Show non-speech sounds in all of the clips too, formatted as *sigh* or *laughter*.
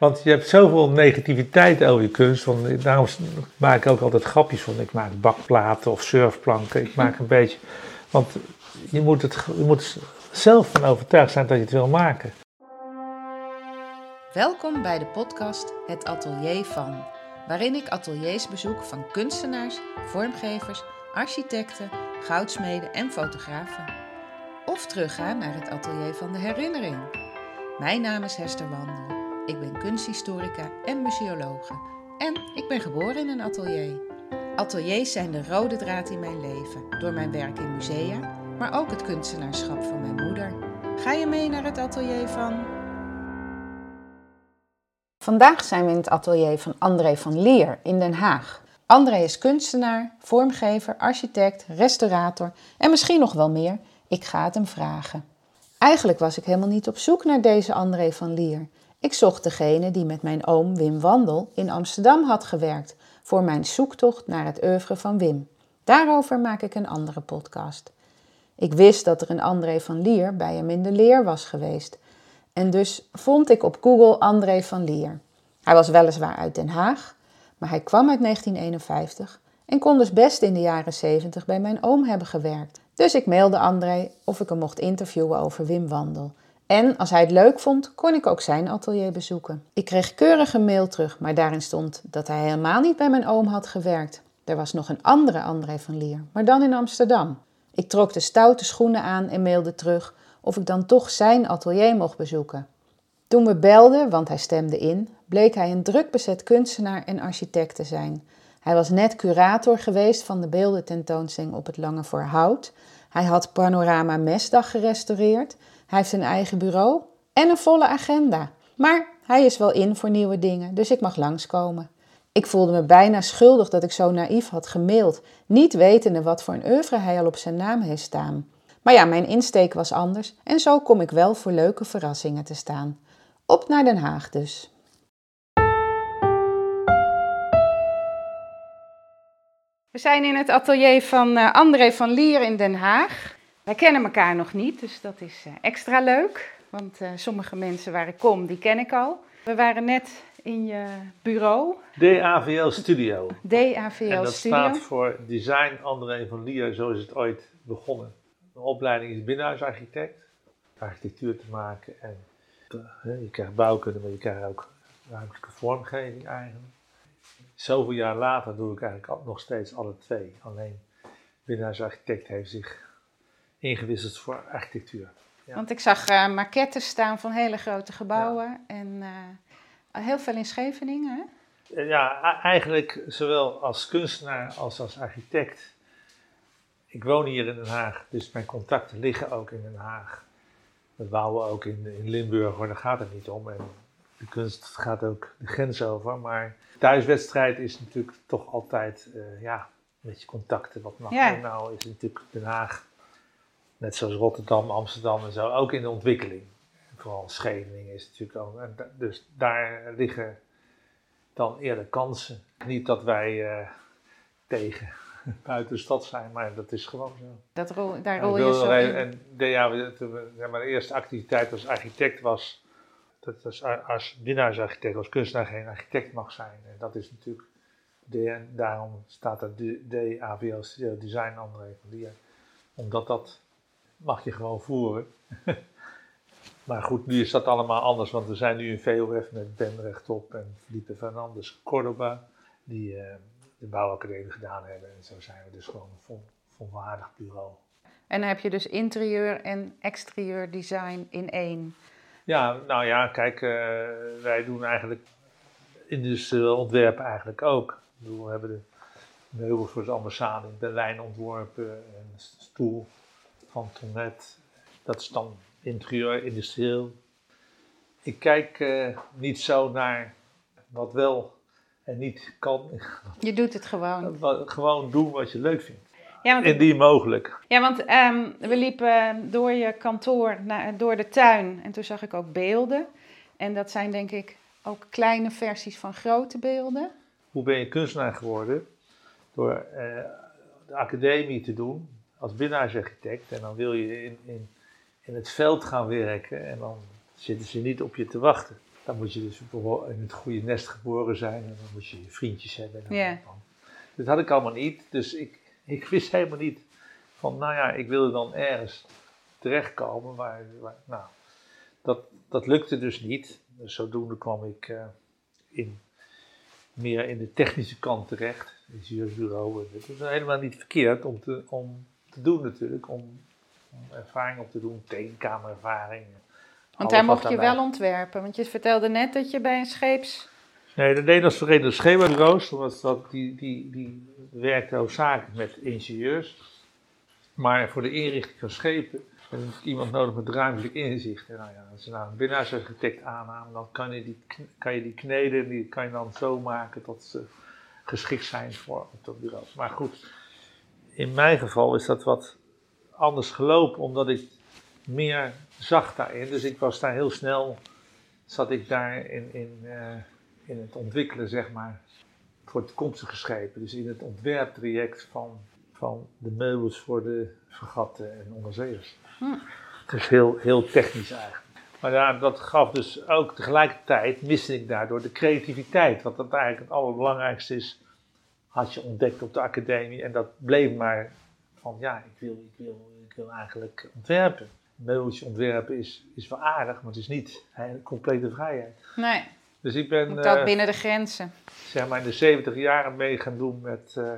Want je hebt zoveel negativiteit over je kunst. Want daarom maak ik ook altijd grapjes van. Ik maak bakplaten of surfplanken. Ik maak een beetje. Want je moet, het, je moet zelf van overtuigd zijn dat je het wil maken. Welkom bij de podcast Het Atelier van. Waarin ik ateliers bezoek van kunstenaars, vormgevers, architecten, goudsmeden en fotografen. Of terugga naar het atelier van de herinnering. Mijn naam is Hester Wandel. Ik ben kunsthistorica en museologe. En ik ben geboren in een atelier. Ateliers zijn de rode draad in mijn leven, door mijn werk in musea, maar ook het kunstenaarschap van mijn moeder. Ga je mee naar het atelier van. Vandaag zijn we in het atelier van André van Leer in Den Haag. André is kunstenaar, vormgever, architect, restaurator en misschien nog wel meer. Ik ga het hem vragen. Eigenlijk was ik helemaal niet op zoek naar deze André van Lier. Ik zocht degene die met mijn oom Wim Wandel in Amsterdam had gewerkt voor mijn zoektocht naar het oeuvre van Wim. Daarover maak ik een andere podcast. Ik wist dat er een André van Lier bij hem in de leer was geweest. En dus vond ik op Google André van Lier. Hij was weliswaar uit Den Haag, maar hij kwam uit 1951 en kon dus best in de jaren 70 bij mijn oom hebben gewerkt. Dus ik mailde André of ik hem mocht interviewen over Wim Wandel. En als hij het leuk vond, kon ik ook zijn atelier bezoeken. Ik kreeg keurig een mail terug, maar daarin stond dat hij helemaal niet bij mijn oom had gewerkt. Er was nog een andere André van Lier, maar dan in Amsterdam. Ik trok de stoute schoenen aan en mailde terug of ik dan toch zijn atelier mocht bezoeken. Toen we belden, want hij stemde in, bleek hij een druk bezet kunstenaar en architect te zijn. Hij was net curator geweest van de beeldententoonstelling op het Lange Voorhout. Hij had Panorama Mesdag gerestaureerd. Hij heeft een eigen bureau en een volle agenda. Maar hij is wel in voor nieuwe dingen, dus ik mag langskomen. Ik voelde me bijna schuldig dat ik zo naïef had gemaild, niet wetende wat voor een oeuvre hij al op zijn naam heeft staan. Maar ja, mijn insteek was anders en zo kom ik wel voor leuke verrassingen te staan. Op naar Den Haag dus. We zijn in het atelier van eh, André van Lier in Den Haag. Wij kennen elkaar nog niet, dus dat is eh, extra leuk. Want uh, sommige mensen waar ik kom, die ken ik al. We waren net in je bureau. DAVL Studio. DAVL en dat Studio. staat voor Design André van Lier, zo is het ooit begonnen. De opleiding is binnenhuisarchitect. Architectuur te maken en je krijgt bouwkunde, maar je krijgt ook ruimtelijke vormgeving eigenlijk. Zoveel jaar later doe ik eigenlijk nog steeds alle twee. Alleen binnenhuisarchitect heeft zich ingewisseld voor architectuur. Ja. Want ik zag uh, maquettes staan van hele grote gebouwen ja. en uh, heel veel in Scheveningen. Hè? Ja, eigenlijk zowel als kunstenaar als als architect. Ik woon hier in Den Haag, dus mijn contacten liggen ook in Den Haag. Dat bouwen we ook in, in Limburg, maar daar gaat het niet om. En de kunst gaat ook de grens over. Maar thuiswedstrijd is natuurlijk toch altijd, uh, ja, een beetje contacten. Wat mag ja. nou? Is natuurlijk Den Haag net zoals Rotterdam, Amsterdam en zo, ook in de ontwikkeling. Vooral Scheveningen is natuurlijk ook. Dus daar liggen dan eerder kansen. Niet dat wij uh, tegen *laughs* buiten de stad zijn, maar dat is gewoon zo. Dat rol, daar rol je zo in. En de, ja, mijn eerste activiteit als architect was, dat als, als als kunstenaar geen architect mag zijn. En dat is natuurlijk, de, daarom staat er DAVL Studio Design André van Lier. Omdat dat mag je gewoon voeren. *laughs* maar goed, nu is dat allemaal anders, want we zijn nu in VOF met Ben rechtop en Felipe Fernandes Cordoba, die uh, de bouwacademie gedaan hebben. En zo zijn we dus gewoon een vol, volwaardig bureau. En dan heb je dus interieur en exterieur design in één. Ja, nou ja, kijk, uh, wij doen eigenlijk industrieel ontwerpen eigenlijk ook. Bedoel, we hebben de meubels voor de ambassade in Berlijn ontworpen, en stoel van Tonnet. Dat is dan interieur, industrieel. Ik kijk uh, niet zo naar wat wel en niet kan. *laughs* Je doet het gewoon. Gewoon doen wat je leuk vindt. Ja, want, Indien mogelijk. Ja, want um, we liepen door je kantoor, naar, door de tuin en toen zag ik ook beelden. En dat zijn denk ik ook kleine versies van grote beelden. Hoe ben je kunstenaar geworden? Door uh, de academie te doen als binnenhuisarchitect. En dan wil je in, in, in het veld gaan werken en dan zitten ze niet op je te wachten. dan moet je dus in het goede nest geboren zijn en dan moet je vriendjes hebben. En Dat had ik allemaal niet, dus ik, ik wist helemaal niet van, nou ja, ik wilde dan ergens terechtkomen, waar nou, dat, dat lukte dus niet. Dus zodoende kwam ik eh, in, meer in de technische kant terecht, ingenieursbureau. Het is helemaal niet verkeerd om te, om te doen natuurlijk, om, om ervaring op te doen, tegenkamerervaring. Want daar mocht je wel ontwerpen. Want je vertelde net dat je bij een scheeps... Nee, de Nederlandse Verenigde Scheepsbureaus, was dat, die, die, die werkte hoofdzakelijk met ingenieurs. Maar voor de inrichting van schepen heb ik iemand nodig met ruimtelijk inzicht. En nou ja, als je nou een binnenhuisarchitect aanneemt, dan kan je die, kan je die kneden, die kan je dan zo maken dat ze geschikt zijn voor op dat bureau. Maar goed, in mijn geval is dat wat anders gelopen, omdat ik meer zag daarin. Dus ik was daar heel snel, zat ik daar in, in, eh, in het ontwikkelen, zeg maar, voor toekomstige schepen. Dus in het ontwerptraject van, van de meubels voor de fregatten en onderzeeërs. Hm. Dus heel, heel technisch eigenlijk. Maar ja, dat gaf dus ook tegelijkertijd, miste ik daardoor de creativiteit. Wat dat eigenlijk het allerbelangrijkste is, had je ontdekt op de academie. En dat bleef maar van, ja, ik wil, ik wil, ik wil eigenlijk ontwerpen. Meubeltje ontwerpen is, is wel aardig, maar het is niet complete vrijheid. Nee, Dus ik ben moet ook eh, binnen de grenzen. zeg maar in de 70 jaren mee gaan doen met eh,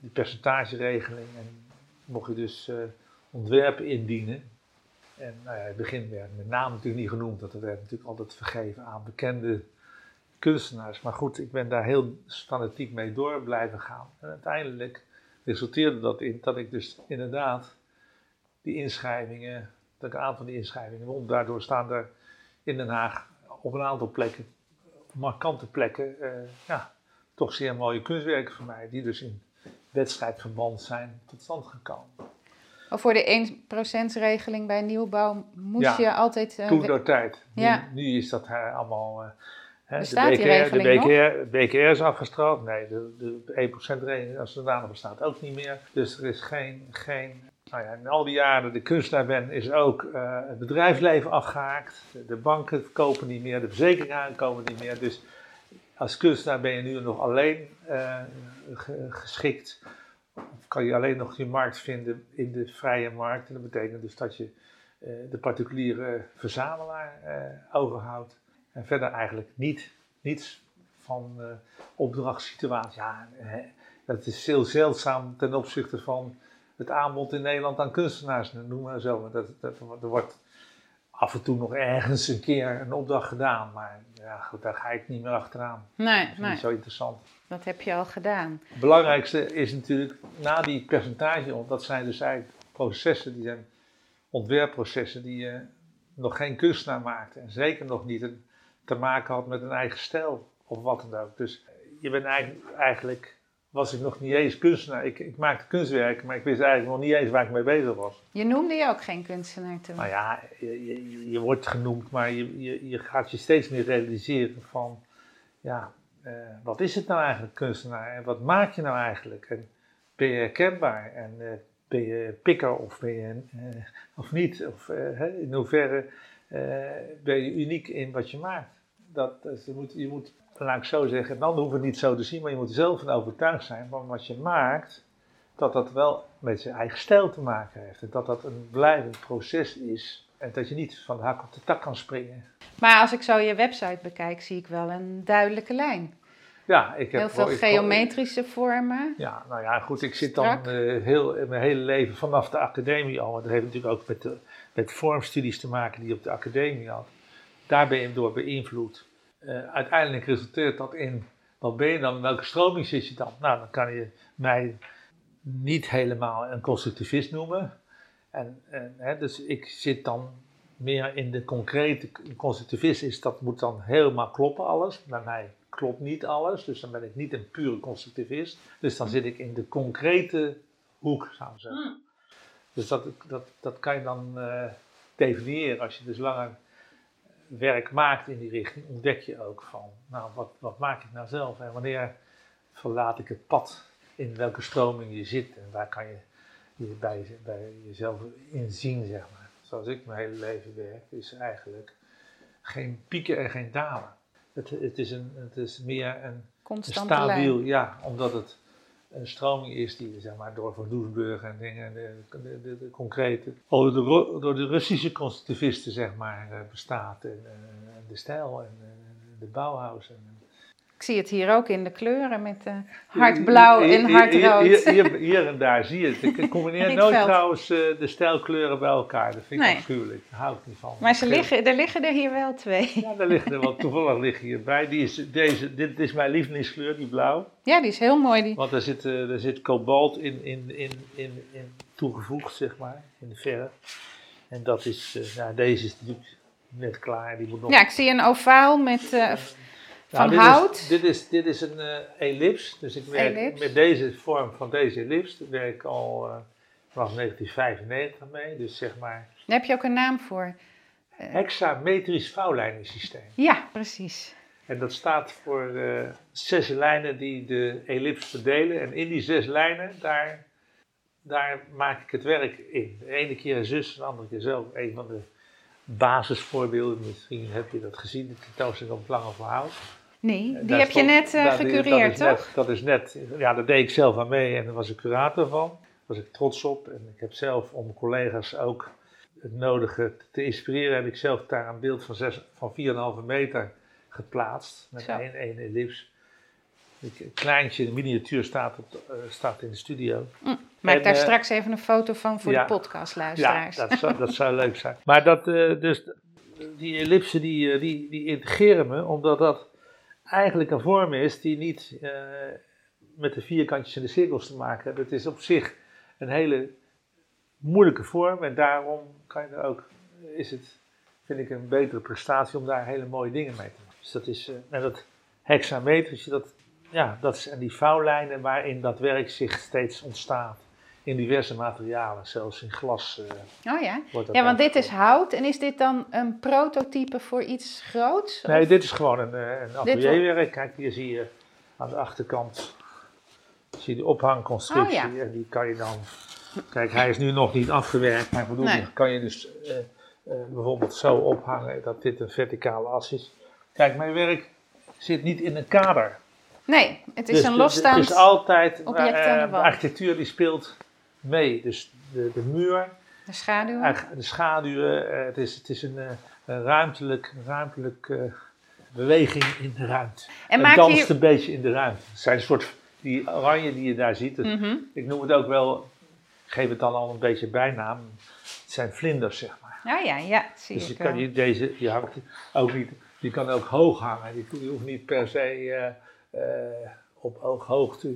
die percentageregeling. En mocht je dus ontwerpen indienen. En nou ja, in het begin werd met naam natuurlijk niet genoemd, dat werd natuurlijk altijd vergeven aan bekende kunstenaars. Maar goed, ik ben daar heel fanatiek mee door blijven gaan. En uiteindelijk resulteerde dat in dat ik dus inderdaad die inschrijvingen, dat ik een aantal van die inschrijvingen won. Daardoor staan er in Den Haag op een aantal plekken, markante plekken, eh, ja, toch zeer mooie kunstwerken van mij, die dus in wedstrijdverband zijn tot stand gekomen. Of voor de 1%-regeling bij nieuwbouw moest Ja, je altijd... eh, Toen door tijd. Ja. Nu, is dat eh, allemaal. De? BKR, de BKR is afgestraald. Nee, de, de 1%-regeling als zodanig bestaat ook niet meer. Dus er is geen. geen nou ja, in al die jaren dat ik kunstenaar ben, is ook eh, het bedrijfsleven afgehaakt. De, banken kopen niet meer, de verzekeringen komen niet meer. Dus als kunstenaar ben je nu nog alleen eh, ge- geschikt. Of kan je alleen nog je markt vinden in de vrije markt. En dat betekent dus dat je eh, de particuliere verzamelaar overhoudt. En verder eigenlijk niet, niets van eh opdrachtssituatie. Ja, hè, dat is heel zeldzaam ten opzichte van het aanbod in Nederland aan kunstenaars, noem maar zo. Dat, dat, er wordt af en toe nog ergens een keer een opdracht gedaan, maar ja, goed, daar ga ik niet meer achteraan. Nee, Dat is nee, niet zo interessant. dat heb je al gedaan. Het belangrijkste is natuurlijk na die percentage, want dat zijn dus eigenlijk processen, die zijn ontwerpprocessen die je nog geen kunstenaar maakte. En zeker nog niet een, te maken had met een eigen stijl of wat dan ook. Dus je bent eigenlijk, eigenlijk was ik nog niet eens kunstenaar. Ik, ik maakte kunstwerken, maar ik wist eigenlijk nog niet eens waar ik mee bezig was. Je noemde je ook geen kunstenaar toen. Nou ja, je, je, je wordt genoemd, maar je, je, je gaat je steeds meer realiseren van, ja, eh, wat is het nou eigenlijk kunstenaar en wat maak je nou eigenlijk? En ben je herkenbaar en eh, ben je pikker of ben je eh, of niet? Of in hoeverre ben je uniek in wat je maakt? Dat, je, moet, je moet, laat ik zo zeggen, dan hoeft het niet zo te zien, maar je moet zelf van overtuigd zijn van wat je maakt, dat dat wel met zijn eigen stijl te maken heeft. En dat dat een blijvend proces is. En dat je niet van de hak op de tak kan springen. Maar als ik zo je website bekijk, zie ik wel een duidelijke lijn. Ja, ik heb Heel veel ik- geometrische vormen. Ja, nou ja, goed. Ik zit dan eh, heel, mijn hele leven vanaf de academie al. Dat heeft natuurlijk ook met, de, met vormstudies te maken die je op de academie had. Daar ben je door beïnvloed. Eh, uiteindelijk resulteert dat in, wat ben je dan, welke stroming zit je dan? Nou, dan kan je mij niet helemaal een constructivist noemen. En, en, hè, dus ik zit dan meer in de concrete, constructivist is, dat moet dan helemaal kloppen alles. Bij mij klopt niet alles, dus dan ben ik niet een pure constructivist. Dus dan zit ik in de concrete hoek, zou ik zeggen. Dus dat, dat, dat kan je dan eh, definiëren. Als je dus langer werk maakt in die richting, ontdek je ook van, nou, wat, wat maak ik nou zelf en wanneer verlaat ik het pad in welke stroming je zit en waar kan je je bij, bij jezelf in zien, zeg maar. Zoals ik mijn hele leven werk, is eigenlijk geen pieken en geen dalen. Het, het, is, een, het is meer een, stabiel, lijn. ja, omdat het een stroming is die zeg maar, door Van Doesburg en dingen, de, de, de, de concrete, door de, door de Russische constructivisten zeg maar, eh, bestaat. En, eh, en de stijl en eh, de Bauhaus. En, zie het hier ook in de kleuren met eh, hardblauw en hardrood. Hier, hier, hier en daar zie je het. Ik combineer *laughs* nooit trouwens eh, de stijlkleuren bij elkaar. Dat vind ik Nee. afschuwelijk. Daar hou ik niet van. Maar ze liggen, er liggen er hier wel twee. Ja, daar liggen er wel. *laughs* Toevallig liggen hierbij. Die is, deze, dit is mijn lievelingskleur, die blauw. Ja, die is heel mooi. Die. Want daar zit, daar zit kobalt in, in, in, in, in toegevoegd, zeg maar, in de verf. En dat is, nou, deze is natuurlijk net klaar. Die moet nog Ja, ik zie een ovaal met van Nou, dit hout. Is, dit, is, dit is een eh ellips. Dus ik werk Ellips. met deze vorm van deze ellips. Daar werk ik al eh, vanaf 1995 mee. Dus zeg maar Daar heb je ook een naam voor. hexametrisch vouwlijnensysteem. Ja, precies. En dat staat voor zes lijnen die de ellips verdelen. En in die zes lijnen, daar, daar maak ik het werk in. De ene keer zus, de andere keer zo. Een van de basisvoorbeelden, misschien heb je dat gezien, de tentoonstelling op Lange Verhaal. Nee, die Eh, Daar heb je net eh, die- gecureerd, dat toch? Net, dat is net, ja, daar deed ik zelf aan mee en daar was ik curator van. Daar was ik trots op. En ik heb zelf om collega's ook het nodige te inspireren, heb ik zelf daar een beeld van, zes, van 4,5 meter geplaatst. Met één, één ellips. Een kleintje, een miniatuur staat, op, eh, staat in de studio. Maak En, daar straks even een foto van voor ja. de podcastluisteraars. Ja, dat zou, dat zou leuk zijn. Maar dat, dus, die ellipsen die, die, die integreren me, omdat dat eigenlijk een vorm is die niet eh, met de vierkantjes en de cirkels te maken heeft. Het is op zich een hele moeilijke vorm en daarom kan je er ook, is het, vind ik, een betere prestatie om daar hele mooie dingen mee te maken. Dus dat is, eh, en dat hexametrische, dat, ja, dat zijn die vouwlijnen waarin dat werk zich steeds ontstaat. In diverse materialen, zelfs in glas. eh, Oh ja. wordt dat Ja, want dit is hout. En is dit dan een prototype voor iets groots? Nee, Of- dit is gewoon een, eh, een atelierwerk. Kijk, hier zie je aan de achterkant zie je de ophangconstructie. Oh, ja. En die kan je dan. Kijk, hij is nu nog niet afgewerkt, maar bedoel, Nee. kan je dus eh, bijvoorbeeld zo ophangen dat dit een verticale as is. Kijk, mijn werk zit niet in een kader. Nee, het is Dus een losstaand... Het is altijd, object de wand. architectuur die speelt mee. Dus de, de muur, De schaduw. Eigenlijk de schaduwen, eh, het is, het is een, eh, een ruimtelijk, ruimtelijk eh, beweging in de ruimte. En het danst je... een beetje in de ruimte. Het zijn een soort, die oranje die je daar ziet, het- Mhm. ik noem het ook wel, ik geef het dan al een beetje bijnaam, het zijn vlinders zeg maar. Oh ja, ja, zie Dus je kan je, deze, je hangt ook niet, die kan ook hoog hangen, die hoeft niet per se eh, eh, op ooghoogte.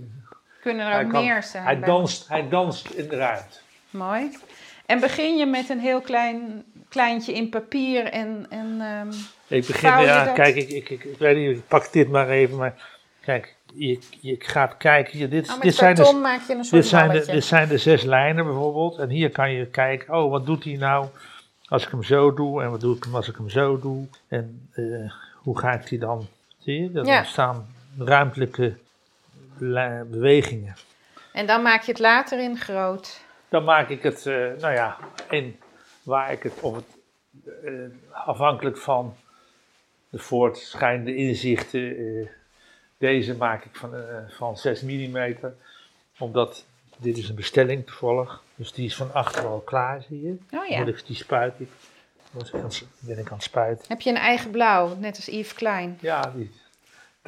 Kunnen er Hij ook kan- meer zijn. Hij danst, hij danst in de ruimte. Mooi. En begin je met een heel klein kleintje in papier en... en ehm, Ik begin, je ja, dat? kijk, ik, ik, ik, ik weet niet, ik pak dit maar even, maar kijk, je, je gaat kijken, hier, dit, oh, met dit, zijn de, maak je een soort dit, zijn de, dit zijn de zes lijnen bijvoorbeeld, en hier kan je kijken, oh, wat doet hij nou als ik hem zo doe, en wat doe ik hem als ik hem zo doe, en eh, hoe ga ik die dan, zie je, dat Ja. ontstaan ruimtelijke li- bewegingen. En dan maak je het later in groot. Dan maak ik het, eh, nou ja, in waar ik het, of het eh, afhankelijk van de voortschrijdende inzichten, eh, deze maak ik van, van 6 mm, omdat dit is een bestelling toevallig, dus die is van achter al klaar, zie je. Oh ja. Ik, die spuit ik, dan ben ik aan het- ben ik aan het spuiten. Heb je een eigen blauw, net als Yves Klein. Ja, die,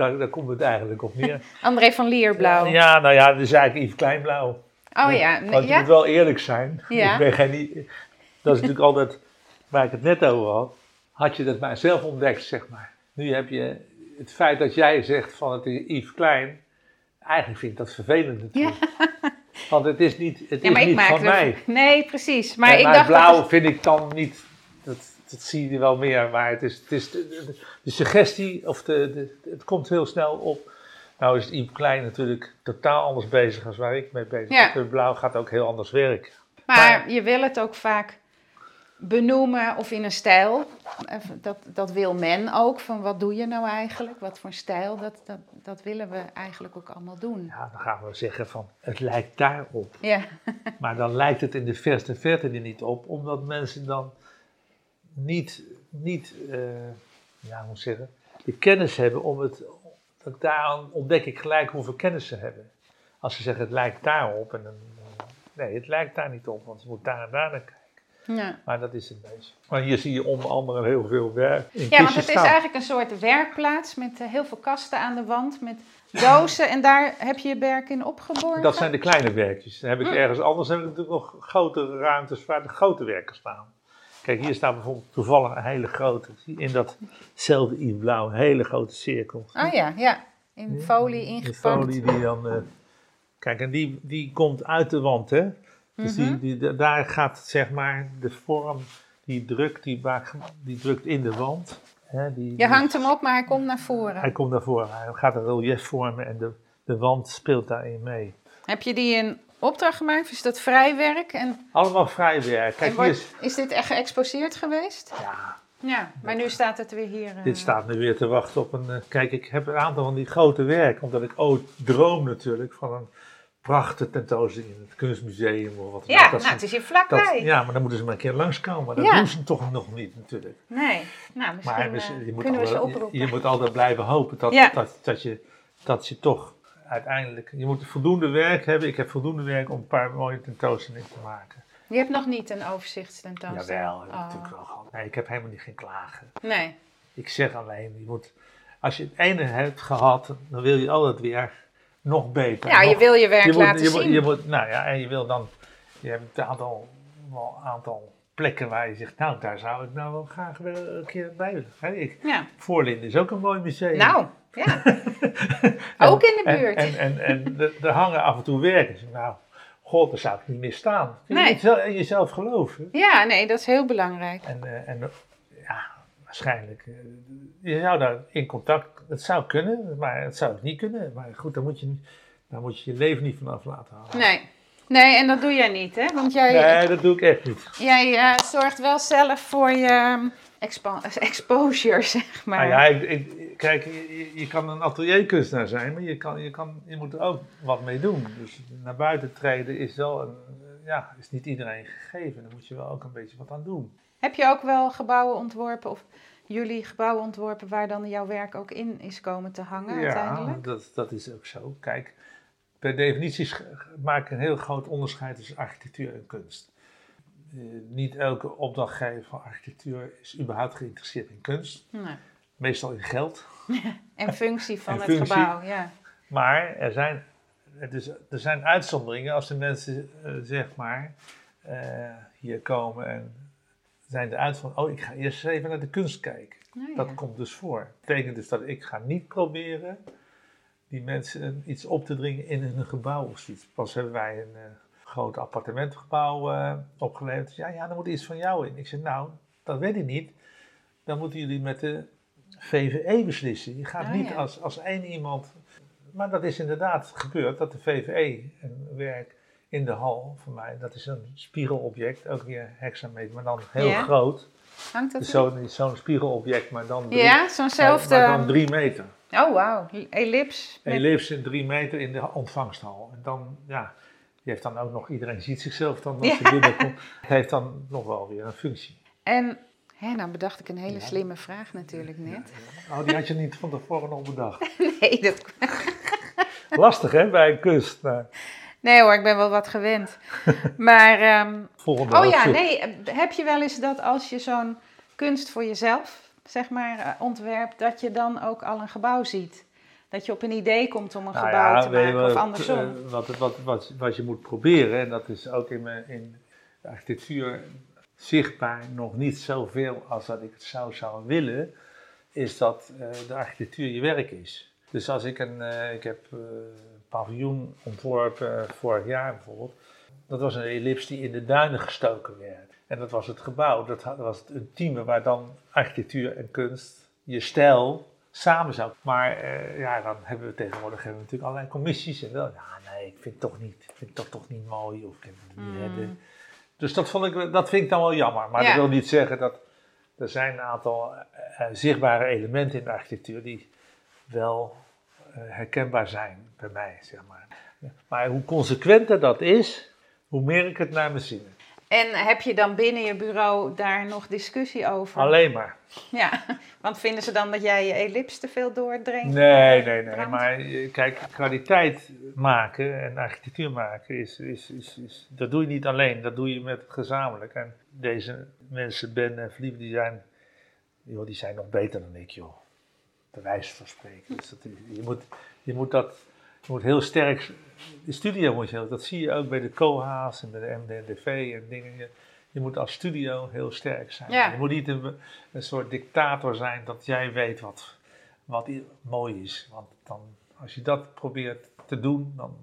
daar, daar komt het eigenlijk op neer. *laughs* André van Leer blauw. Ja, nou ja, dat is eigenlijk Yves Kleinblauw. Oh ja, Want je ja. moet wel eerlijk zijn. *laughs* Ja. Ik ben geen, dat is natuurlijk altijd waar ik het net over had. Had je dat maar zelf ontdekt, zeg maar. Nu heb je het feit dat jij zegt van het is Yves Klein. Eigenlijk vind ik dat vervelend natuurlijk. Want het is niet, het Ja, is maar ik niet maak van er- mij. Nee, precies. Maar ik dacht blauw dat- vind ik dan niet, dat, dat zie je wel meer. Maar het, is, het, is de, suggestie, of de, de, het komt heel snel op. Nou is Yves Klein natuurlijk totaal anders bezig als waar ik mee bezig ben. Ja. De blauw gaat ook heel anders werken. Maar je wil het ook vaak benoemen of in een stijl. Eh, Dat, dat wil men ook. Van wat doe je nou eigenlijk? Wat voor stijl? Dat, dat, dat willen we eigenlijk ook allemaal doen. Ja, dan gaan we zeggen van het lijkt daarop. Ja, Maar dan lijkt het in de verste verte er niet op, omdat mensen dan niet, niet eh, ja, hoe zeggen, de kennis hebben om het, dat daar ontdek ik gelijk hoeveel kennis ze hebben. Als ze zeggen het lijkt daarop, en dan, eh, nee, het lijkt daar niet op, want je moet daar en daar naar kijken. Ja. Maar dat is het meest. Maar hier zie je onder andere heel veel werk. In Ja, want het is eigenlijk een soort werkplaats met eh, heel veel kasten aan de wand, met dozen. En daar heb je je werk in opgeborgen. Dat zijn de kleine werkjes. Dan heb ik Hm. ergens anders heb ik natuurlijk nog grotere ruimtes waar de grote werken staan. Kijk, hier staat bijvoorbeeld toevallig een hele grote. In datzelfde blauw, een hele grote cirkel. Oh ja, ja. In folie ingepakt. folie die dan. eh, kijk, en die, die komt uit de wand, hè? Dus Mhm. die, die, daar gaat zeg maar de vorm, die drukt, die, die drukt in de wand. Hè? Die, Je die- hangt hem op, maar hij komt naar voren. Hij komt naar voren, hij gaat een relief vormen en de, de wand speelt daarin mee. Heb je die in opdracht gemaakt? Of is dat vrij werk? En, Allemaal vrij werk. Kijk, hier is. is dit echt geëxposeerd geweest? Ja, Ja, maar nu staat het weer hier. eh, dit staat nu weer te wachten op een. eh, kijk, ik heb een aantal van die grote werken, omdat ik ooit droom natuurlijk van een prachtige tentoonstelling in het kunstmuseum of wat dan Ja, ook. Dat nou, het is hier dat, vlakbij. ja, maar dan moeten ze maar een keer langskomen. Dat Ja. doen ze toch nog niet natuurlijk. Nee, nou, misschien Maar dus, eh, je, moet kunnen we ze altijd, je, oproepen. je moet altijd blijven hopen dat, Ja. dat, dat, je, dat je toch uiteindelijk. Je moet voldoende werk hebben. Ik heb voldoende werk om een paar mooie tentoonstellingen te maken. Je hebt nog niet een overzichtstentoonstelling. Jawel, heb Oh. natuurlijk wel gehad. Nee, ik heb helemaal niet geen klagen. Nee. Ik zeg alleen, je moet, als je het ene hebt gehad, dan wil je altijd weer nog beter. Ja, je wil je werk je moet, laten je moet- zien. je moet, nou ja, en je wil dan, je hebt een aantal, wel een aantal plekken waar je zegt, nou, daar zou ik nou wel graag wel een keer bij willen. Hè, ik, Ja. Voorlinden is ook een mooi museum. Nou, ja. *laughs* En- ook in de en- buurt. En, en, en, er- er hangen af en toe werken. Nou, god, daar zou ik niet meer staan. Je Nee. in jezelf geloven. Ja, nee, dat is heel belangrijk. En, eh, en ja, waarschijnlijk, eh, je zou daar in contact, het zou kunnen, maar het zou ook niet kunnen. Maar goed, daar moet je, daar moet je je leven niet vanaf laten halen. Nee. Nee, en dat doe jij niet, hè? Want jij, Nee, dat doe ik echt niet. jij eh, zorgt wel zelf voor je *laughs* exposure, zeg maar. Nou ja, ik, ik- kijk, je, je- kan een atelierkunstenaar zijn, maar je, kan, je, kan, je moet er ook wat mee doen. Dus naar buiten treden is wel een, eh, ja, is niet iedereen gegeven. Daar moet je wel ook een beetje wat aan doen. Heb je ook wel gebouwen ontworpen, of jullie gebouwen ontworpen, waar dan jouw werk ook in is komen te hangen Ja, uiteindelijk? dat, dat is ook zo. Kijk, per definitie maak ik een heel groot onderscheid tussen architectuur en kunst. Eh, niet elke opdrachtgever van architectuur is überhaupt geïnteresseerd in kunst. Nee. Meestal in geld. *laughs* En functie van En het functie. gebouw, ja. Maar er zijn, het is, er zijn uitzonderingen als de mensen, eh, zeg maar, eh, hier komen en zijn eruit van, oh, ik ga eerst eens even naar de kunst kijken. Nou Dat ja. komt dus voor. Dat betekent dus dat ik ga niet proberen die mensen iets op te dringen in hun gebouw of zoiets. Pas hebben wij een groot appartementengebouw eh, opgeleverd. Ja, ja, dan moet iets van jou in. Ik zeg, nou, dat weet ik niet. Dan moeten jullie met de VVE beslissen. Je gaat Oh, niet ja. als, als één iemand... Maar dat is inderdaad gebeurd, dat de VVE een werk in de hal van mij, dat is een spiegelobject, ook weer hexameter, maar dan heel Ja. groot. Hangt dat Dus zo'n zo'n spiegelobject, maar dan drie, Ja, zo'nzelfde... maar, maar dan drie meter. Oh, wauw. Ellips. met- Ellipse in drie meter in de ontvangsthal. En dan, ja, die heeft dan ook nog, iedereen ziet zichzelf dan als Ja. je binnenkomt. heeft dan nog wel weer een functie. En, hè, nou bedacht ik een hele Ja. slimme vraag natuurlijk net. Oh, die had je niet van tevoren nog bedacht. *laughs* Nee, dat... *laughs* Lastig hè, bij een kunst. Nou, nee hoor, ik ben wel wat gewend. Maar, volgende oh ja, nee, eh, heb je wel eens dat als je zo'n kunst voor jezelf, zeg maar, eh, ontwerpt, dat je dan ook al een gebouw ziet? Dat je op een idee komt om een Nou gebouw ja, te maken, of andersom. eh, wat, wat, wat, wat je moet proberen, en dat is ook in, mijn, in de architectuur zichtbaar nog niet zoveel als dat ik het zou, zou willen, is dat eh, de architectuur je werk is. Dus als ik een, eh, ik heb een paviljoen ontworpen vorig jaar bijvoorbeeld, dat was een ellips die in de duinen gestoken werd. En dat was het gebouw, dat, had- dat was het ultieme waar dan architectuur en kunst, je stijl, samen zou. Maar eh, ja, dan hebben we tegenwoordig hebben we natuurlijk allerlei commissies en wel, ja nee, ik vind het toch niet, ik vind het toch, toch niet mooi of ik het niet Mm. Dus dat, vond ik, dat vind ik dan wel jammer. Maar Ja. dat wil niet zeggen dat er zijn een aantal eh, eh, zichtbare elementen in de architectuur die wel herkenbaar zijn bij mij, zeg maar. Maar hoe consequenter dat is, hoe meer ik het naar mijn zin heb. En heb je dan binnen je bureau daar nog discussie over? Alleen maar. Ja, *laughs* want vinden ze dan dat jij je ellips te veel doordringt? Nee, nee, nee. Maar kijk, kwaliteit maken en architectuur maken, is, is, is, is, dat doe je niet alleen. Dat doe je met gezamenlijk. En deze mensen, Ben en Philippe, die zijn, joh, die zijn nog beter dan ik, joh. Bij wijze van spreken. Dus dat, je, moet, je moet dat, moet heel sterk, de studio moet je heel, dat zie je ook bij de COHA's en bij de MDNDV en dingen. Je, je moet als studio heel sterk zijn. Ja. Je moet niet een, een soort dictator zijn dat jij weet wat, wat mooi is. Want dan, als je dat probeert te doen, dan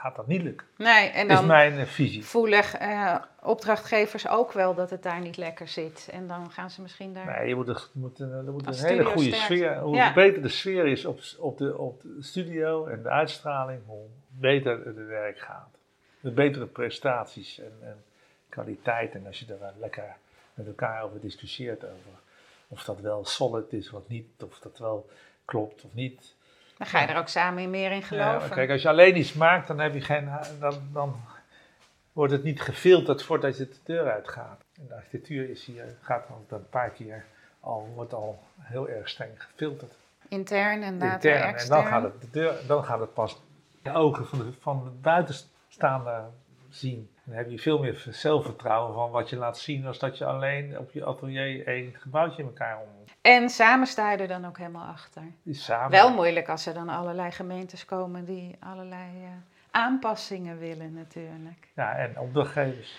gaat dat niet lukken. Nee, en Dat is dan mijn eh, visie. voelen eh, opdrachtgevers ook wel dat het daar niet lekker zit. En dan gaan ze misschien daar... Nee, je moet, moet er moet een hele goede sterk sfeer. Hoe Ja. beter de sfeer is op, op, de, op de studio en de uitstraling, hoe beter het werk gaat. De betere prestaties en, en kwaliteit. En als je er lekker met elkaar over discussieert, over of dat wel solid is of niet, of dat wel klopt of niet. Dan ga je er ook samen meer in Ja, geloven. maar kijk, als je alleen iets maakt, dan, heb je geen, dan, dan wordt het niet gefilterd voordat je de deur uitgaat. En de architectuur is hier, gaat al een paar keer al, wordt al heel erg streng gefilterd. Intern en later Intern. En extern. dan gaat het, de deur, dan gaat het pas de ogen van de, van de buitenstaander zien. Dan heb je veel meer zelfvertrouwen van wat je laat zien, als dat je alleen op je atelier één gebouwtje in elkaar om. En samen sta je er dan ook helemaal achter. Samen. Wel moeilijk als er dan allerlei gemeentes komen die allerlei eh, aanpassingen willen natuurlijk. Ja, en opdrachtgevers.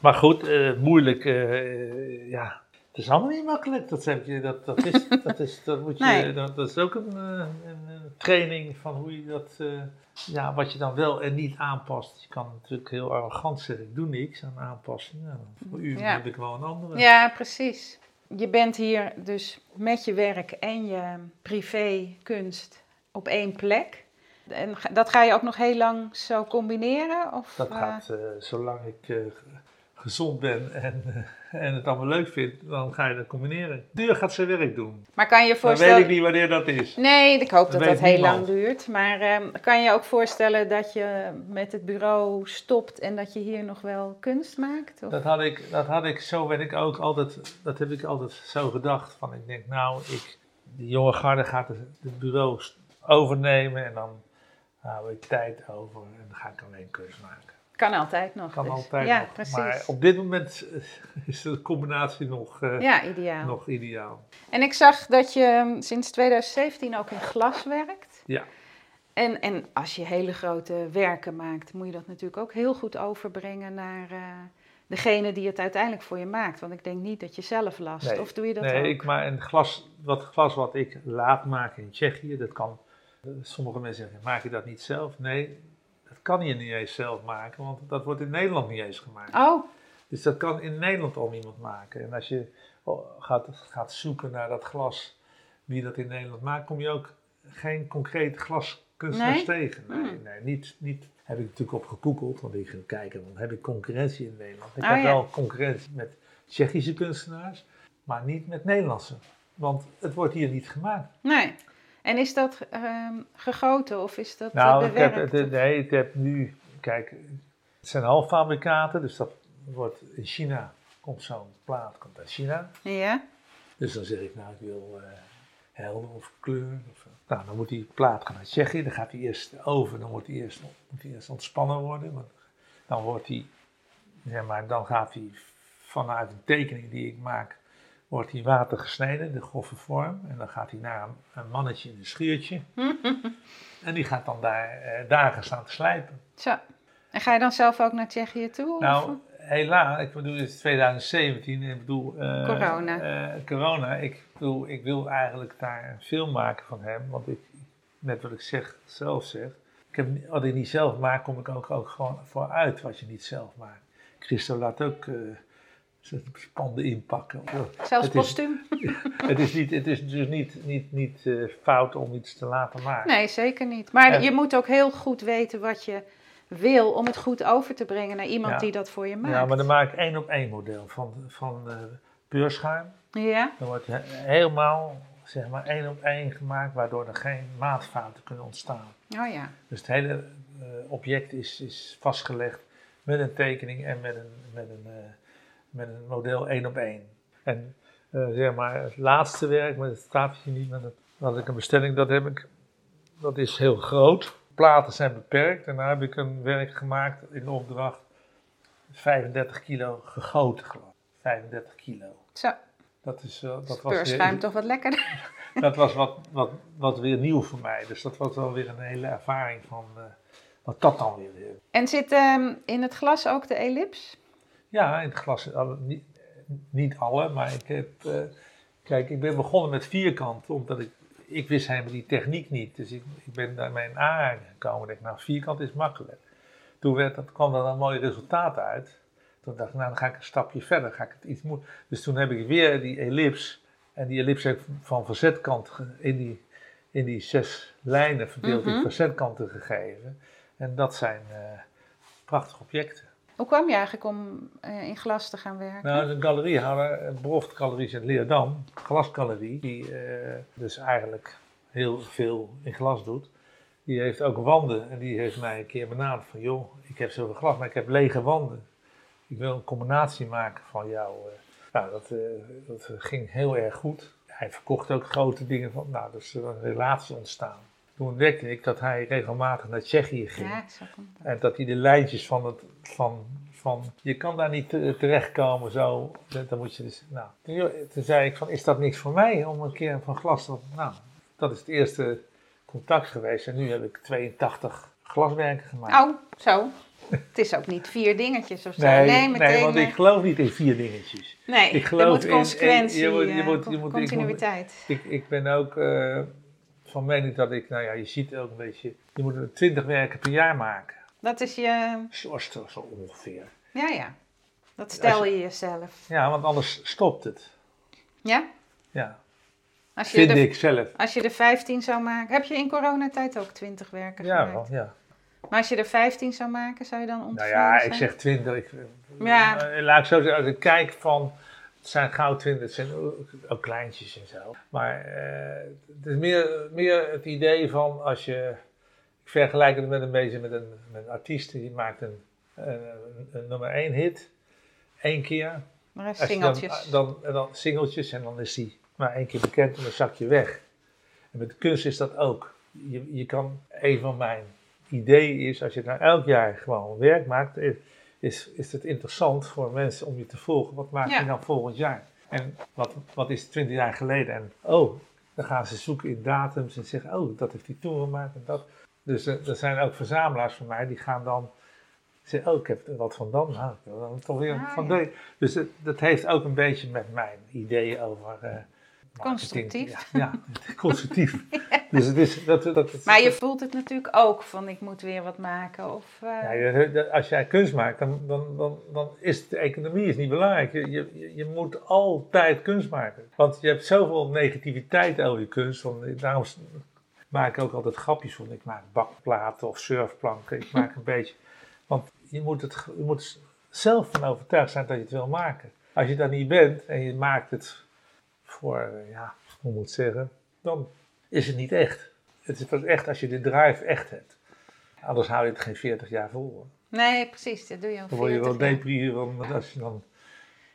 Maar goed, eh, moeilijk, eh, ja. Het is allemaal niet makkelijk. Dat, heb je, dat, dat, is, *laughs* dat, is, dat, moet je, Nee. dat, dat is ook een, een, een training van hoe je dat, ja, wat je dan wel en niet aanpast. Je kan natuurlijk heel arrogant zeggen, ik doe niks aan aanpassingen. Nou, voor u Ja. heb ik wel een andere. Ja, precies. Je bent hier dus met je werk en je privé kunst op één plek. En dat ga je ook nog heel lang zo combineren? Of, Dat eh, gaat, eh, zolang ik eh, gezond ben en, eh, en het allemaal leuk vind, dan ga je dat combineren. Duur gaat zijn werk doen. maar kan je voorstellen... weet ik niet wanneer dat is. Nee, ik hoop dat dat heel niemand. lang duurt. Maar ehm, kan je ook voorstellen dat je met het bureau stopt en dat je hier nog wel kunst maakt? Of? Dat had ik, dat had ik, zo ben ik ook altijd, dat heb ik altijd zo gedacht. Van ik denk, nou, ik, die jonge garde gaat het, bureau overnemen en dan hou ik tijd over en dan ga ik alleen kunst maken. Kan altijd nog. Kan dus. altijd ja, nog. precies. Maar op dit moment *laughs* is de combinatie nog, eh, Ja, ideaal. nog ideaal. En ik zag dat je hm, sinds 2017 ook in glas werkt. Ja. En, en als je hele grote werken maakt, moet je dat natuurlijk ook heel goed overbrengen naar eh, degene die het uiteindelijk voor je maakt. Want ik denk niet dat je zelf last. Nee. Of doe je dat nee, ook? ik maar een glas, wat glas wat ik laat maken in Tsjechië, dat kan. eh, Sommige mensen zeggen, maak je dat niet zelf? Nee, kan je niet eens zelf maken, want dat wordt in Nederland niet eens gemaakt. Oh, Dus dat kan in Nederland al niemand maken. En als je oh, gaat, gaat zoeken naar dat glas, wie dat in Nederland maakt, kom je ook geen concreet glaskunstenaars Nee? tegen. Nee, Hmm. nee, niet, niet. Heb ik natuurlijk op gegoogeld, want ik ging kijken, dan heb ik concurrentie in Nederland. Ik Oh, heb ja. wel concurrentie met Tsjechische kunstenaars, maar niet met Nederlandse. Want het wordt hier niet gemaakt. nee. En is dat ehm, gegoten of is dat eh, Nou, ik heb, nee, ik heb nu, kijk, het zijn halffabrikaten, dus dat wordt in China, komt zo'n plaat, komt uit China. Ja? Dus dan zeg ik, nou, ik wil eh, helder of kleur. Of, eh, nou, dan moet die plaat gaan naar Tsjechië. Dan gaat hij eerst over, dan wordt hij eerst, moet hij eerst ontspannen worden. Want dan wordt hij, zeg maar, dan gaat hij vanuit een tekening die ik maak, wordt hij water gesneden, de grove vorm. En dan gaat hij naar een, een mannetje in een schuurtje. *laughs* en die gaat dan daar eh, dagen staan te slijpen. Zo. En ga je dan zelf ook naar Tsjechië toe? of? Nou, helaas, ik bedoel, het is 2017, ik bedoel... eh, Corona. eh, corona, ik bedoel, ik wil eigenlijk daar een film maken van hem, want ik, net wat ik zeg, zelf zeg, ik heb, wat ik niet zelf maak, kom ik ook, ook gewoon vooruit wat je niet zelf maakt. Christo laat ook eh, zijn panden inpakken. Zelfs het is- postuum? *laughs* Het is, niet, het is dus niet, niet, niet eh, fout om iets te laten maken. Nee, zeker niet. Maar En- je moet ook heel goed weten wat je wil om het goed over te brengen naar iemand Ja. die dat voor je maakt. Ja, maar dan maak ik één op één model van, van eh peurschuim. Ja? Dan wordt he- helemaal zeg maar één op één gemaakt, waardoor er geen maatfouten kunnen ontstaan. Oh ja. Dus het hele eh, object is, is vastgelegd met een tekening en met een, met een, met een model 1 op 1. En eh, zeg maar, het laatste werk, maar het hier niet, met het, had ik een bestelling, dat heb ik, dat is heel groot. Platen zijn beperkt en daar heb ik een werk gemaakt in opdracht 35 kilo gegoten geloof ik. 35 kilo. Zo, Dat, is, wel- dat was, speurschuim weer, toch wat lekkerder. *laughs* dat was wat, wat, wat weer nieuw voor mij. Dus dat was wel weer een hele ervaring van eh, wat dat dan weer is. En zit ehm, in het glas ook de ellips? Ja, in het glas, alle- niet, niet alle, maar ik heb, eh, kijk, ik ben begonnen met vierkant, omdat ik, ik wist helemaal die techniek niet. Dus ik, ik ben daar mijn aanraking gekomen. Ik dacht, nou, vierkant is makkelijk. Toen werd, dat, kwam er een mooi resultaat uit. Toen dacht ik, nou, dan ga ik een stapje verder, ga ik het iets. Dus toen heb ik weer die ellips, en die ellips heb ik van verzetkant in die, in die zes lijnen verdeeld Mhm. in verzetkanten gegeven. En dat zijn eh, prachtige objecten. Hoe kwam je eigenlijk om eh, in glas te gaan werken? Nou, een galeriehouder, een Broft Galeries in Leerdam, glasgalerie, die eh, dus eigenlijk heel veel in glas doet. Die heeft ook wanden en die heeft mij een keer benaderd van, joh, ik heb zoveel glas, maar ik heb lege wanden. Ik wil een combinatie maken van jou. eh. Nou, dat, eh, dat ging heel erg goed. Hij verkocht ook grote dingen van, nou, dus er is een relatie ontstaan. Toen ontdekte ik dat hij regelmatig naar Tsjechië ging. ja, zo komt het. En dat hij de lijntjes van het, van, van je kan daar niet eh, terechtkomen zo, dan dan moet je dus, nou. Toen, toen zei ik van, is dat niks voor mij om een keer van glas te, nou, dat is het eerste contact geweest. En nu heb ik 82 glaswerken gemaakt. Oh, zo. Het is ook niet vier dingetjes of zo. Nee, nee, meteen. nee, want eh, ik geloof niet in vier dingetjes. nee, ik geloof moet consequentie, in- je moet- je eh, je moet- continuïteit. Ik, ik ben ook eh, van mening dat ik, nou ja, je ziet ook een beetje, je moet er 20 werken per jaar maken. Dat is je, Zo, zo ongeveer. ja, ja. Dat stel je jezelf. Ja, want anders stopt het. Ja? Ja, Als je, vind er, ik zelf. als je er 15 zou maken. Heb je in coronatijd ook 20 werken Ja, gemaakt? wel, ja. Maar als je er 15 zou maken, zou je dan Nou ontevreden ja, zijn? ik zeg 20. Ik, Ja. eh, Laat ik zo zeggen, als ik kijk van, het zijn 20, het zijn ook, ook kleintjes en zo. Maar eh, het is meer, meer het idee van als je, ik vergelijk het met een beetje met een, met een artiest die maakt een, een, nummer 1 hit, één keer. Maar singeltjes. Dan, dan, en dan singeltjes en dan is die maar één keer bekend en dan zak je weg. En met kunst is dat ook. Je, je kan, een van mijn ideeën is, als je nou elk jaar gewoon werk maakt, is, is, het interessant voor mensen om je te volgen. Wat maak Ja. je nou volgend jaar? En wat, wat is 20 jaar geleden? En oh, dan gaan ze zoeken in datums en zeggen, oh, dat heeft hij toen gemaakt en dat. Dus eh, er zijn ook verzamelaars van mij die gaan dan zeggen, oh, ik heb er wat van dan. Nou, ik dan toch weer Ah, van ja. deze. Dus dat heeft ook een beetje met mijn ideeën over eh. Constructief. Ja, ja *laughs* constructief. *laughs* Dus het is, dat, dat, dat- Maar je voelt het natuurlijk ook van ik moet weer wat maken. Of, eh, ja, als jij kunst maakt, dan, dan, dan, dan is de economie is niet belangrijk. Je, je, je moet altijd kunst maken. Want je hebt zoveel negativiteit over je kunst. Want daarom maak ik ook altijd grapjes van. Ik maak bakplaten of surfplanken. Ik maak een beetje. Want je moet, het, je moet zelf van overtuigd zijn dat je het wil maken. Als je dat niet bent en je maakt het voor, eh, ja, hoe moet ik zeggen, dan is het niet echt. Het is pas echt als je de drive echt hebt. Anders hou je het geen 40 jaar vol. Nee, precies. Dat doe je Dan word je wel 40 jaar. depri van als je dan.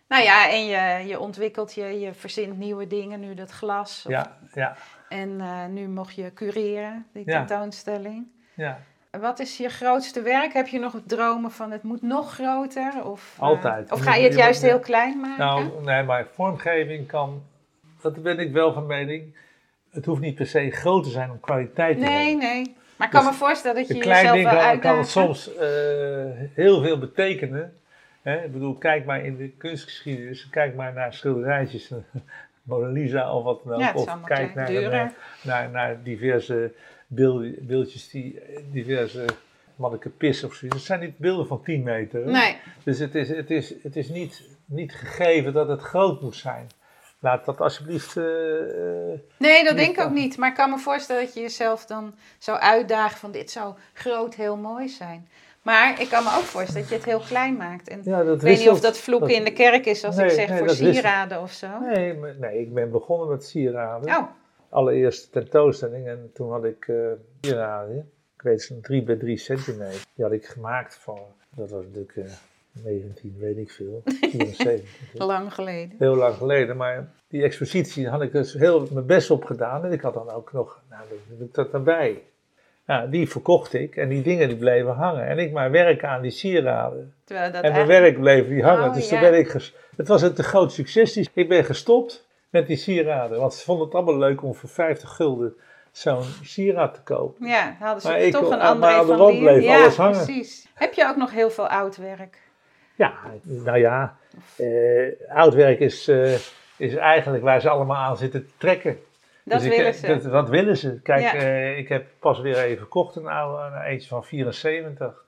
Nou ja, en je, je ontwikkelt je, je verzint nieuwe dingen. Nu dat glas. of- Ja, ja, En eh, nu mocht je cureren, die tentoonstelling. ja. Wat is je grootste werk? Heb je nog dromen van het moet nog groter? Of, eh, Altijd. Of ga je het juist heel klein maken? Nou, nee, maar vormgeving kan. Dat ben ik wel van mening. Het hoeft niet per se groot te zijn om kwaliteit te nee, hebben. nee. Maar ik kan Dus me voorstellen dat je jezelf ding wel kan, uitdagen. kan soms eh, heel veel betekenen. Hè? Ik bedoel, kijk maar in de kunstgeschiedenis. Kijk maar naar schilderijtjes. *laughs* Mona Lisa of wat dan ook. Ja, het of kijk klein, naar, duurder. naar, naar, naar diverse beeld, beeldjes die diverse manneke pis of zoiets. Dat zijn niet beelden van 10 meter. Nee, Dus het is, het is, het is niet, niet gegeven dat het groot moet zijn. Laat dat alsjeblieft. eh, eh, nee, dat denk ik ook niet. Maar ik kan me voorstellen dat je jezelf dan zou uitdagen van dit zou groot heel mooi zijn. Maar ik kan me ook voorstellen dat je het heel klein maakt. En ja, dat ik weet niet of dat vloeken Dat- in de kerk is als ik zeg nee, voor sieraden of zo. Nee, maar- nee, ik ben begonnen met sieraden. Oh, Allereerst tentoonstelling en toen had ik eh sieraden. Ik weet het, 3 bij 3 centimeter. Die had ik gemaakt van. Dat was natuurlijk. eh, 19, weet ik veel. *laughs* 74. Lang geleden. heel lang geleden. Maar die expositie had ik dus heel mijn best op gedaan. En ik had dan ook nog, nou, doe ik dat erbij. Ja, die verkocht ik en die dingen die bleven hangen. En ik maar werken aan die sieraden. Terwijl dat En mijn eigenlijk- werk bleef die hangen. Oh, dus ja. toen ben ik ges- het was een te groot succes. Die- Ik ben gestopt met die sieraden. Want ze vonden het allemaal leuk om voor 50 gulden zo'n sieraad te kopen. Ja, hadden ze Maar ik- toch een de van Lier. bleef ja, alles hangen. precies. Heb je ook nog heel veel oud werk? Ja, nou ja, eh, oud werk is, eh, is eigenlijk waar ze allemaal aan zitten te trekken. Dat Dus ik- willen ze. Dat, willen ze? Kijk, Ja. eh, ik heb pas weer even gekocht een oude, een eentje van 74.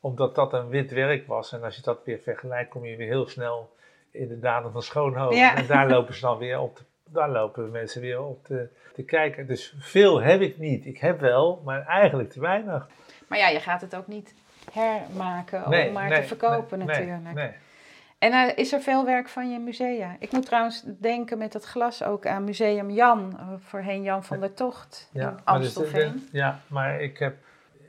Omdat dat een wit werk was. En als je dat weer vergelijkt, kom je weer heel snel in de daden van Schoonhoven. Ja. En daar lopen ze dan weer op te, daar lopen mensen weer op te, te kijken. Dus veel heb ik niet. Ik heb wel, maar eigenlijk te weinig. Maar ja, je gaat het ook niet hermaken Nee, om maar nee, te verkopen nee, natuurlijk. Nee, nee. En eh, is er veel werk van je musea? Ik moet trouwens denken met dat glas ook aan Museum Jan, eh, voorheen Jan van der Tocht in maar dus, Amstelveen. eh, ja, maar ik heb,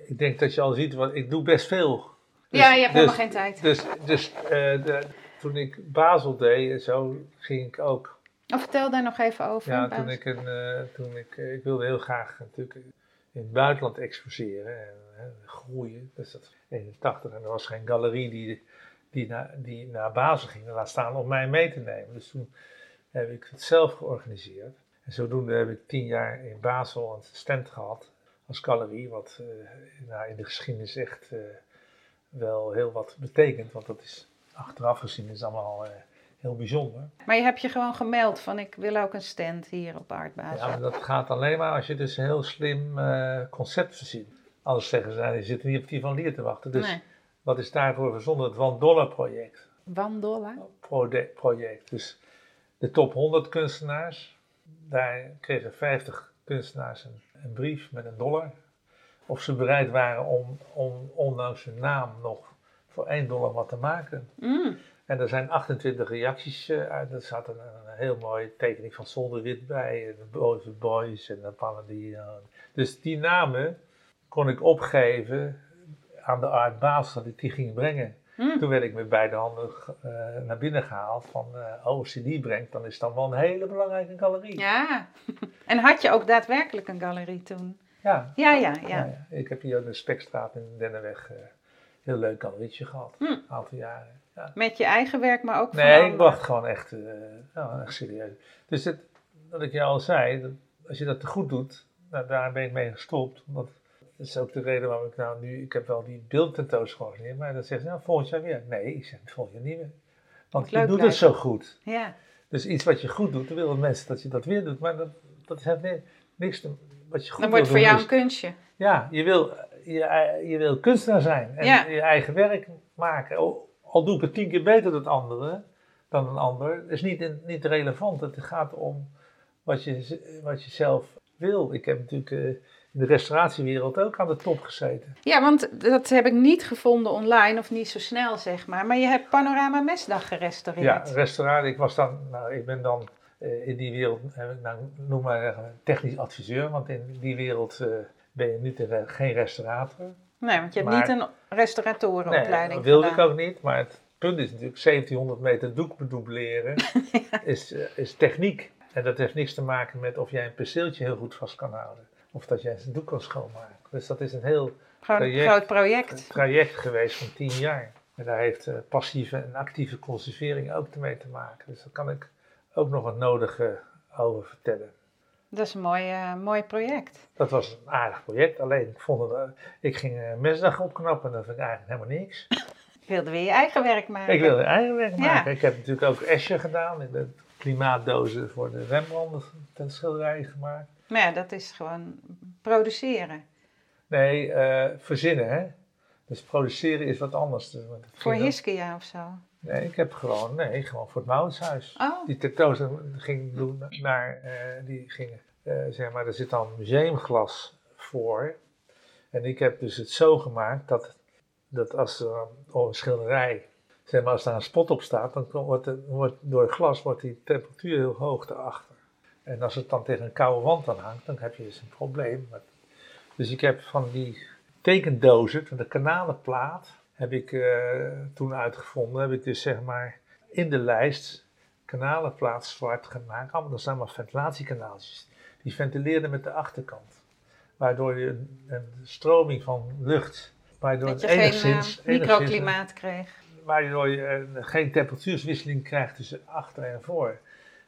ik denk dat je al ziet, wat, ik doe best veel. Dus- ja, je hebt dus- helemaal geen tijd. Dus, dus eh, de, toen ik Basel deed, en zo ging ik ook. Oh, vertel daar nog even over. Ja, toen ik, een, eh, toen ik, eh, ik wilde heel graag natuurlijk in het buitenland exposeren en eh, groeien. Dus dat was 81 en er was geen galerie die, die, naar, die naar Basel ging, laat staan om mij mee te nemen. Dus toen heb ik het zelf georganiseerd. En zodoende heb ik tien jaar in Basel een stand gehad als galerie, wat eh, nou, in de geschiedenis echt eh, wel heel wat betekent. Want dat is achteraf gezien is allemaal eh, heel bijzonder. Maar je hebt je gewoon gemeld van ik wil ook een stand hier op Art Basel. Ja, maar dat gaat alleen maar als je dus een heel slim eh, concept verzint. Anders zeggen ze, nou, je zit niet op die van Lier te wachten. Dus nee. wat is daarvoor verzonnen? Het Van Dollar project. Wandolla? Prode- project. Dus de top 100 kunstenaars, daar kregen 50 kunstenaars een, een brief met een dollar. Of ze bereid waren om, om ondanks hun naam nog voor 1 dollar wat te maken. Mm. En er zijn 28 reacties eh, uit. Er zat een, een heel mooie tekening van Zonder Wit bij. en De Boze Boys en de Paladino. Dus die namen kon ik opgeven aan de Art Baas dat ik die ging brengen. Mm. Toen werd ik met beide handen eh, naar binnen gehaald van, eh, oh, als je die brengt, dan is dat wel een hele belangrijke galerie. Ja. *laughs* en had je ook daadwerkelijk een galerie toen? ja. Ja, ja, ja. ja, ja. Ik heb hier op de Spekstraat in Dennenweg eh, een heel leuk galerietje gehad, Hm. een aantal jaren. Ja. Met je eigen werk, maar ook van Nee, ik wacht gewoon echt, eh, nou, echt serieus. Dus het, wat ik je al zei, dat als je dat te goed doet, nou, daar ben ik mee gestopt. Want dat is ook de reden waarom ik nou nu, ik heb wel die beeldtentoonstelling georganiseerd, maar dan zeggen ze, nou, volgend jaar weer. Nee, ik zeg, volgend jaar niet meer. Want je doet blijven. het zo goed. Ja. Dus iets wat je goed doet, dan willen mensen dat je dat weer doet. Maar dat, dat heeft ni- niks te, wat je goed Dan wordt het voor jou een kunstje. Ja, je wil, je, je wil kunstenaar zijn en Ja. je eigen werk maken. Al, doe ik het tien keer beter dan het andere, dan een ander, is niet, niet relevant. Het gaat om wat je, wat je zelf wil. Ik heb natuurlijk eh, in de restauratiewereld ook aan de top gezeten. Ja, want dat heb ik niet gevonden online, of niet zo snel zeg maar. Maar je hebt Panorama Mesdag Ja, gerestaureerd. restaurant. Ik was dan, nou, ik ben dan eh, in die wereld, eh, nou, noem maar technisch adviseur, want in die wereld ben je niet geen restaurator. Nee, want je hebt Maar- niet een restaurateurenopleiding Nee, dat wilde ik ook niet, maar het punt is natuurlijk 1700 meter doek bedoebleren *laughs* is, eh, is techniek. En dat heeft niks te maken met of jij een perceeltje heel goed vast kan houden. Of dat jij zijn doek kan schoonmaken. Dus dat is een heel project. groot project. traject geweest van 10 jaar. En daar heeft eh, passieve en actieve conservering ook mee te maken. Dus daar kan ik ook nog het nodige over vertellen. Dat is een mooi, eh, mooi project. Dat was een aardig project, alleen ik vond het, eh, ik ging eh, mesdag opknappen en dat vind ik eigenlijk helemaal niks. Je wilde weer je eigen werk maken. Ik wilde eigen werk Ja. maken. Ik heb natuurlijk ook Escher gedaan, ik heb klimaatdozen voor de Rembrandt ten schilderijen gemaakt. Maar ja, dat is gewoon produceren. Nee, verzinnen hè. Dus produceren is wat anders. Dus, Voor Hiskia of zo. Nee, ik heb gewoon, nee, gewoon voor het Mauritshuis. Oh, Die tentoonstelling ging doen naar, eh, die ging, eh, zeg maar, er zit dan museumglas voor. En ik heb dus het zo gemaakt dat, dat als er een schilderij, zeg maar, als daar een spot op staat, dan wordt, het, wordt door het glas wordt die temperatuur heel hoog daarachter. En als het dan tegen een koude wand aan hangt, dan heb je dus een probleem. Maar- Dus ik heb van die tekendozen, van de kanalenplaat, heb ik eh, toen uitgevonden, heb ik dus zeg maar in de lijst kanalenplaats zwart gemaakt. Allemaal, dat zijn maar ventilatiekanaaltjes. Die ventileerden met de achterkant. Waardoor je een, een stroming van lucht, waardoor Dat je het geen enigszins, eh, enigszins microklimaat kreeg. waardoor je eh, geen temperatuurswisseling krijgt tussen achter en voor.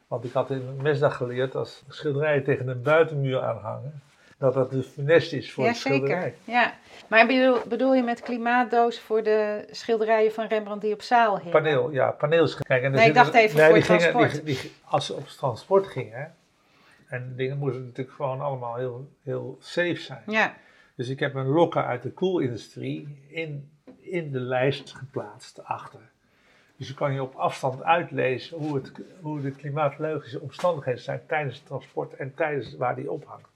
Want ik had in mesdag geleerd, als schilderijen tegen een buitenmuur aanhangen, dat dat de funest is voor Ja, de schilderij. zeker. Ja. Maar bedoel, bedoel je met klimaatdoos voor de schilderijen van Rembrandt die op zaal hingen? Paneel, ja, paneels. Nee, ik dacht even voor die gingen, transport. die- die- als ze op transport gingen, en dingen moesten natuurlijk gewoon allemaal heel, heel safe zijn. Ja, Dus ik heb een lokker uit de koelindustrie in, in de lijst geplaatst achter. Dus je kan je op afstand uitlezen hoe, het, hoe de klimatologische omstandigheden zijn tijdens het transport en tijdens waar die ophangt.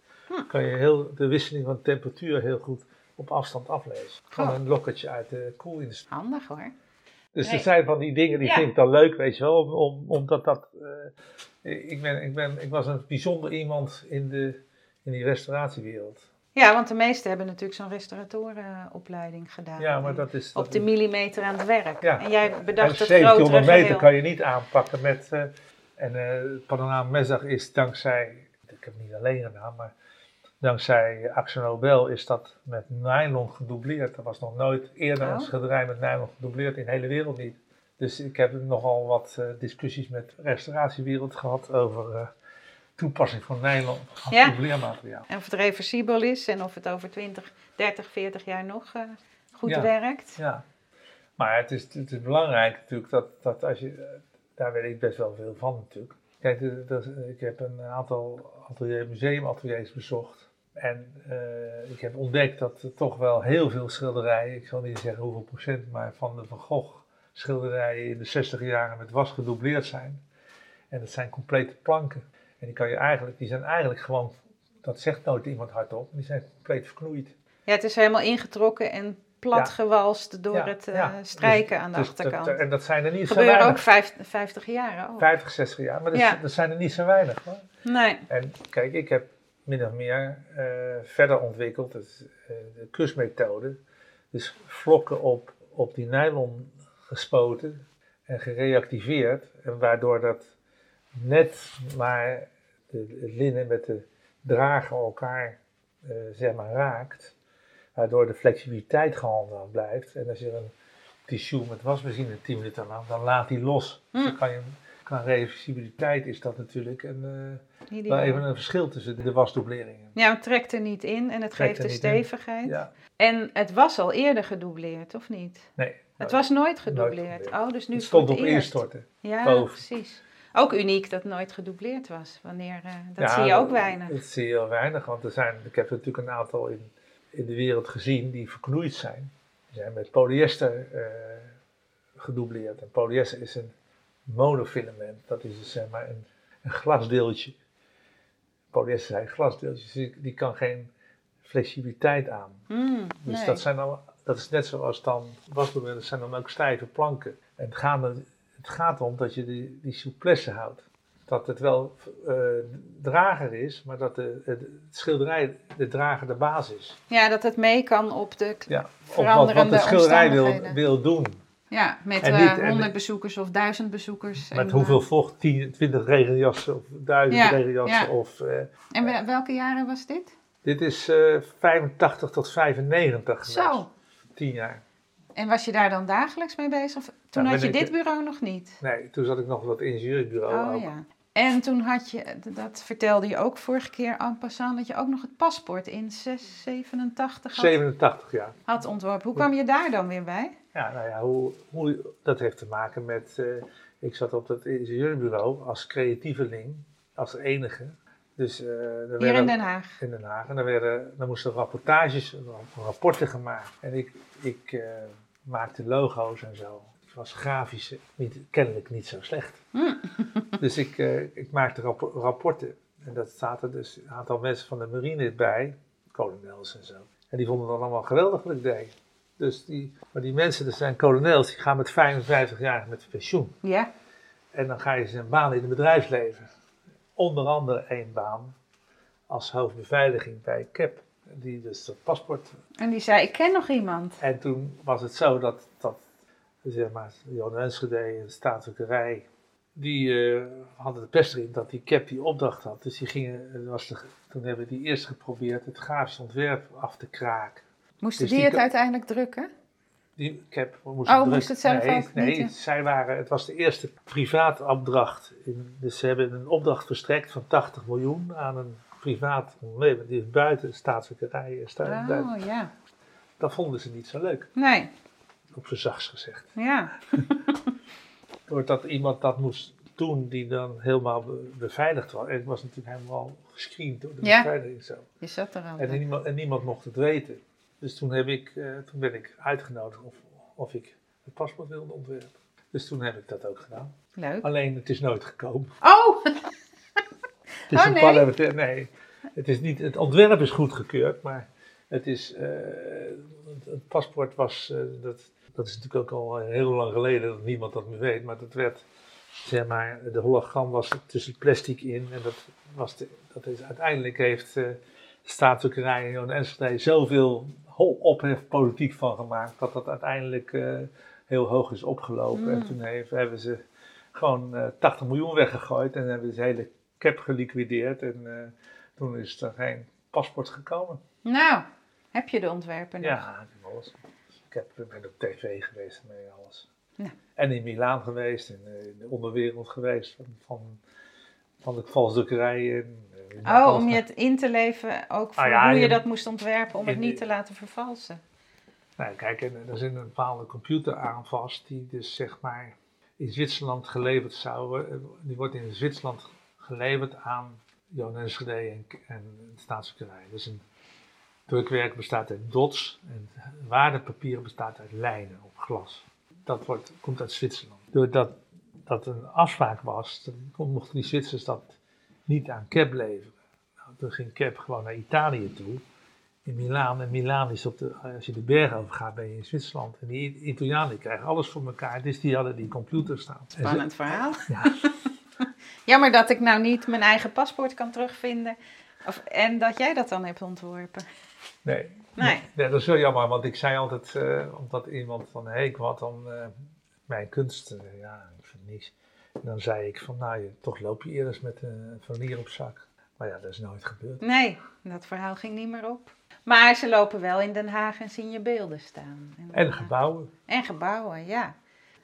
Kan je heel, de wisseling van temperatuur heel goed op afstand aflezen. Van Oh. een lokkertje uit de koelindustrie. handig hoor. Dus Nee. er zijn van die dingen die Ja. vind ik dan leuk, weet je wel, om, om, omdat dat. eh, ik, ben, ik, ben, ik was een bijzonder iemand in, de, in die restauratiewereld. Ja, want de meesten hebben natuurlijk zo'n restauratorenopleiding gedaan. Ja, maar dat is. dat Op de millimeter aan het werk. Ja. En jij bedacht het 1700 grotere meter geheel. kan je niet aanpakken met. eh, en eh het panorama mesdag is dankzij. Ik heb het niet alleen gedaan, maar. Dankzij Axel Nobel is dat met nylon gedoubleerd. Er was nog nooit eerder een Oh. schilderij met nylon gedoubleerd in de hele wereld niet. Dus ik heb nogal wat eh, discussies met de restauratiewereld gehad over eh, toepassing van nylon als Ja. doubleermateriaal. En of het reversibel is en of het over 20, 30, 40 jaar nog eh, goed Ja. werkt. Ja, maar het is, het is belangrijk natuurlijk dat, dat als je, daar weet ik best wel veel van natuurlijk. Kijk, ik heb een aantal atelier, museumateliers bezocht. En eh, ik heb ontdekt dat er toch wel heel veel schilderijen, ik zal niet zeggen hoeveel procent, maar van de Van Gogh schilderijen in de 60 jaren met was gedoubleerd zijn. En dat zijn complete planken. En die, kan je eigenlijk, die zijn eigenlijk gewoon, dat zegt nooit iemand hardop, die zijn compleet verknoeid. Ja, het is helemaal ingetrokken en plat Ja. gewalst door Ja, het eh, ja. strijken aan de Dus achterkant. dat- en dat zijn er niet zo gebeuren weinig. ook vijf- 50 jaar ook. 50, 60 jaar, maar dat, dat zijn er niet zo weinig hoor. Nee. En kijk, ik heb min of meer eh, verder ontwikkeld, is, eh, de kusmethode. Dus vlokken op, op die nylon gespoten en gereactiveerd. En waardoor dat net maar de, het linnen met de drager elkaar eh, zeg maar raakt. Waardoor de flexibiliteit gehandhaafd blijft. En als je een tissue met wasmachine 10 minuten lang, dan laat die los. Dus dan kan je, qua reversibiliteit is dat natuurlijk een, wel even een verschil tussen de wasdoubleringen. Ja, het trekt er niet in en het Trekt geeft er de in. stevigheid. Ja, En het was al eerder gedoubleerd, of niet? nee. Het was nooit gedoubleerd. Oh, dus nu het stond op eerst. instorten. Ja, boven. precies. Ook uniek dat het nooit gedoubleerd was. Wanneer, eh, dat Ja, zie je ook weinig. Dat zie je heel weinig, want er zijn, ik heb natuurlijk een aantal in, in de wereld gezien die verknoeid zijn. Die zijn met polyester gedoubleerd. En polyester is een monofilament, dat is dus, zeg maar een, een glasdeeltje. Polyester zijn glasdeeltjes, die, die kan geen flexibiliteit aan. Hmm, Dus nee. dat, zijn dan, dat is net zoals dan wasdoeken, dat zijn dan ook stijve planken. En het gaat, het gaat erom dat je die, die souplesse houdt. Dat het wel eh, drager is, maar dat de, het schilderij de drager de basis is. Ja, dat het mee kan op de... Ja, op wat, wat de schilderij wil, wil doen. Ja, met eh, niet- en- 100 bezoekers of 1000 bezoekers. Met en, hoeveel eh, vocht, 10, 20 regenjassen of 1000 Ja, regenjassen. ja. Of, eh, en wel- welke jaren was dit? dit is eh 85 tot 95 geweest. Zo. 10 jaar. En was je daar dan dagelijks mee bezig? Of, toen Ja, had je dit bureau nog niet? Nee, toen zat ik nog het ingenieursbureau. Oh ook. ja. En toen had je, dat vertelde je ook vorige keer en passant, dat je ook nog het paspoort in 6, 87 had, 87 jaar. had ontworpen. Hoe kwam je daar dan weer bij? Ja, nou ja, hoe, hoe, dat heeft te maken met. eh, ik zat op dat ingenieursbureau als creatieveling, als enige. Dus, eh, er Hier werden- in Den Haag. in Den Haag. En dan, werden, dan moesten rapportages, rapporten gemaakt. En ik, ik eh, maakte logo's en zo. Was grafisch niet, kennelijk niet zo slecht. *laughs* dus ik, eh, ik maakte rap- rapporten. En dat zaten dus een aantal mensen van de marine bij, kolonels en zo. En die vonden het allemaal geweldig wat ik deed. Dus die, maar die mensen, dat zijn kolonels, die gaan met 55 jaar met pensioen. Ja. En dan ga je ze een baan in het bedrijfsleven. Onder andere één baan als hoofdbeveiliging bij CAP. die dus dat paspoort. En die zei, ik ken nog iemand. En toen was het zo dat, dat zeg maar, Jan Enschede en de staatsdrukkerij, die eh, hadden de pest erin dat die cap die opdracht had. Dus die gingen, was de, toen hebben die eerst geprobeerd het grafisch ontwerp af te kraken. Moesten Dus die die het uiteindelijk drukken? Die cap moest Oh, moest het zelf nee, ook Nee, niet, ja. zij waren, het was de eerste privaat opdracht. In, dus ze hebben een opdracht verstrekt van 80 miljoen aan een privaat ondernemer. Die is buiten de staatsdrukkerij. en sta- buiten- Oh, ja. Dat vonden ze niet zo leuk, Nee, op zijn zachts gezegd. ja. *laughs* Doordat iemand dat moest doen die dan helemaal be- beveiligd was. En het was natuurlijk helemaal gescreend door de Ja. beveiliging zo. Je zat er al. En niemand, en niemand mocht het weten. Dus toen, heb ik, eh, toen ben ik uitgenodigd of, of ik het paspoort wilde ontwerpen. Dus toen heb ik dat ook gedaan. Leuk. Alleen het is nooit gekomen. Oh, *laughs* Het is Oh, een nee? parlementair. Nee, het, is niet, het ontwerp is goedgekeurd, maar het, is, eh, het, het paspoort was. eh, dat, dat is natuurlijk ook al heel lang geleden dat niemand dat meer weet. Maar dat werd. Zeg maar, de hologram was er tussen plastic in. En dat, was de, dat is, uiteindelijk heeft eh de staatsdrukkerij en Enschede zoveel ophef politiek van gemaakt. Dat dat uiteindelijk eh, heel hoog is opgelopen. En Mm. toen heeft, hebben ze gewoon eh 80 miljoen weggegooid. En hebben ze de hele cap geliquideerd. En eh, toen is er geen paspoort gekomen. nou, heb je de ontwerpen? Ja, ik heb alles. Ik heb, ik ben op tv geweest en mee alles. Ja. En in Milaan geweest, en eh, in de onderwereld geweest van, van, van de valsdrukkerij. En, eh, Oh, om je het in te leven, ook voor Ah, ja, hoe je je- dat moest ontwerpen, om het niet te laten vervalsen. Nou, kijk, en er zit een bepaalde computer aan vast, die dus zeg maar in Zwitserland geleverd zou eh, Die wordt in Zwitserland geleverd aan Johan Enschede en, en de staatsdrukkerij. Dus een drukwerk bestaat uit dots en waardepapier bestaat uit lijnen op glas. Dat wordt, komt uit Zwitserland. Doordat dat een afspraak was, dan kon- mochten die Zwitsers dat niet aan Cap leveren. Nou, toen ging Cap gewoon naar Italië toe in Milaan. En Milaan is op de, als je de berg over gaat, ben je in Zwitserland. En die Italianen krijgen alles voor elkaar. Dus die hadden die computer staan. Spannend verhaal. Ja. *laughs* Jammer dat ik nou niet mijn eigen paspoort kan terugvinden. Of, en dat jij dat dan hebt ontworpen. Nee. Nee. nee, dat is wel jammer, want ik zei altijd, eh, omdat iemand van, hé, hey, ik wat dan eh, mijn kunst, eh, ja, ik vind niks. En dan zei ik van, nou, je, toch loop je eerst met een formulier op zak. Maar ja, dat is nooit gebeurd. Nee, dat verhaal ging niet meer op. Maar ze lopen wel in Den Haag en zien je beelden staan. En gebouwen. En gebouwen, ja.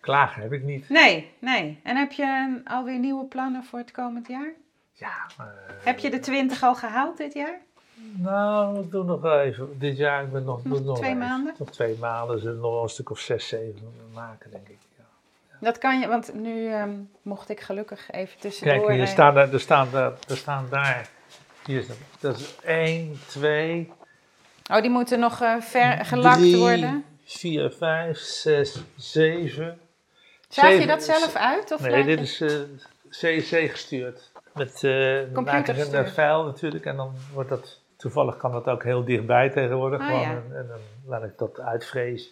Klagen heb ik niet. Nee, nee. En heb je alweer nieuwe plannen voor het komend jaar? Ja, Heb je de 20 al gehaald dit jaar? Nou, ik doe nog wel even. Dit jaar, ik ben nog, doe nog twee maanden? Nog twee maanden, zullen we nog wel een stuk of zes, zeven maken, denk ik. Ja. Dat kan je, want nu ehm, mocht ik gelukkig even tussendoor. Kijk, hier eh, staan, er, staan daar, er staan daar. Hier is. Dat is 1, 2, Oh, die moeten nog eh, ver gelakt 3, worden. 4, 5, 6, 7. Zaag je dat zelf uit? Of Nee, dit is eh CNC gestuurd. Met dan maak ik Computerstuur. een file natuurlijk en dan wordt dat. Toevallig kan dat ook heel dichtbij tegenwoordig. Gewoon, ja. en, en dan laat ik dat uitvrezen.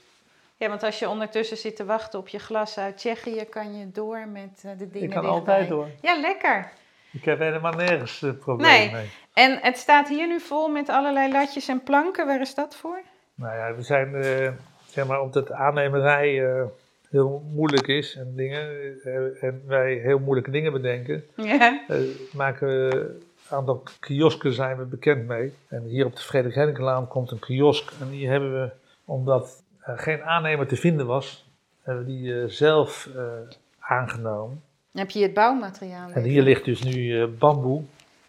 Ja, want als je ondertussen zit te wachten op je glas uit Tsjechië, kan je door met eh, de dingen Ik kan dichtbij. altijd door. Ja, lekker. Ik heb helemaal nergens een probleem Nee. mee. En het staat hier nu vol met allerlei latjes en planken. Waar is dat voor? Nou ja, we zijn, eh, zeg maar, omdat aannemerij heel moeilijk is en dingen, en wij heel moeilijke dingen bedenken, Ja. maken we aantal kiosken zijn we bekend mee. En hier op de Frederik Henkelaan komt een kiosk en die hebben we, omdat er geen aannemer te vinden was, hebben we die eh, zelf eh, aangenomen. Heb je het bouwmateriaal? En hier ligt dus nu eh, bamboe.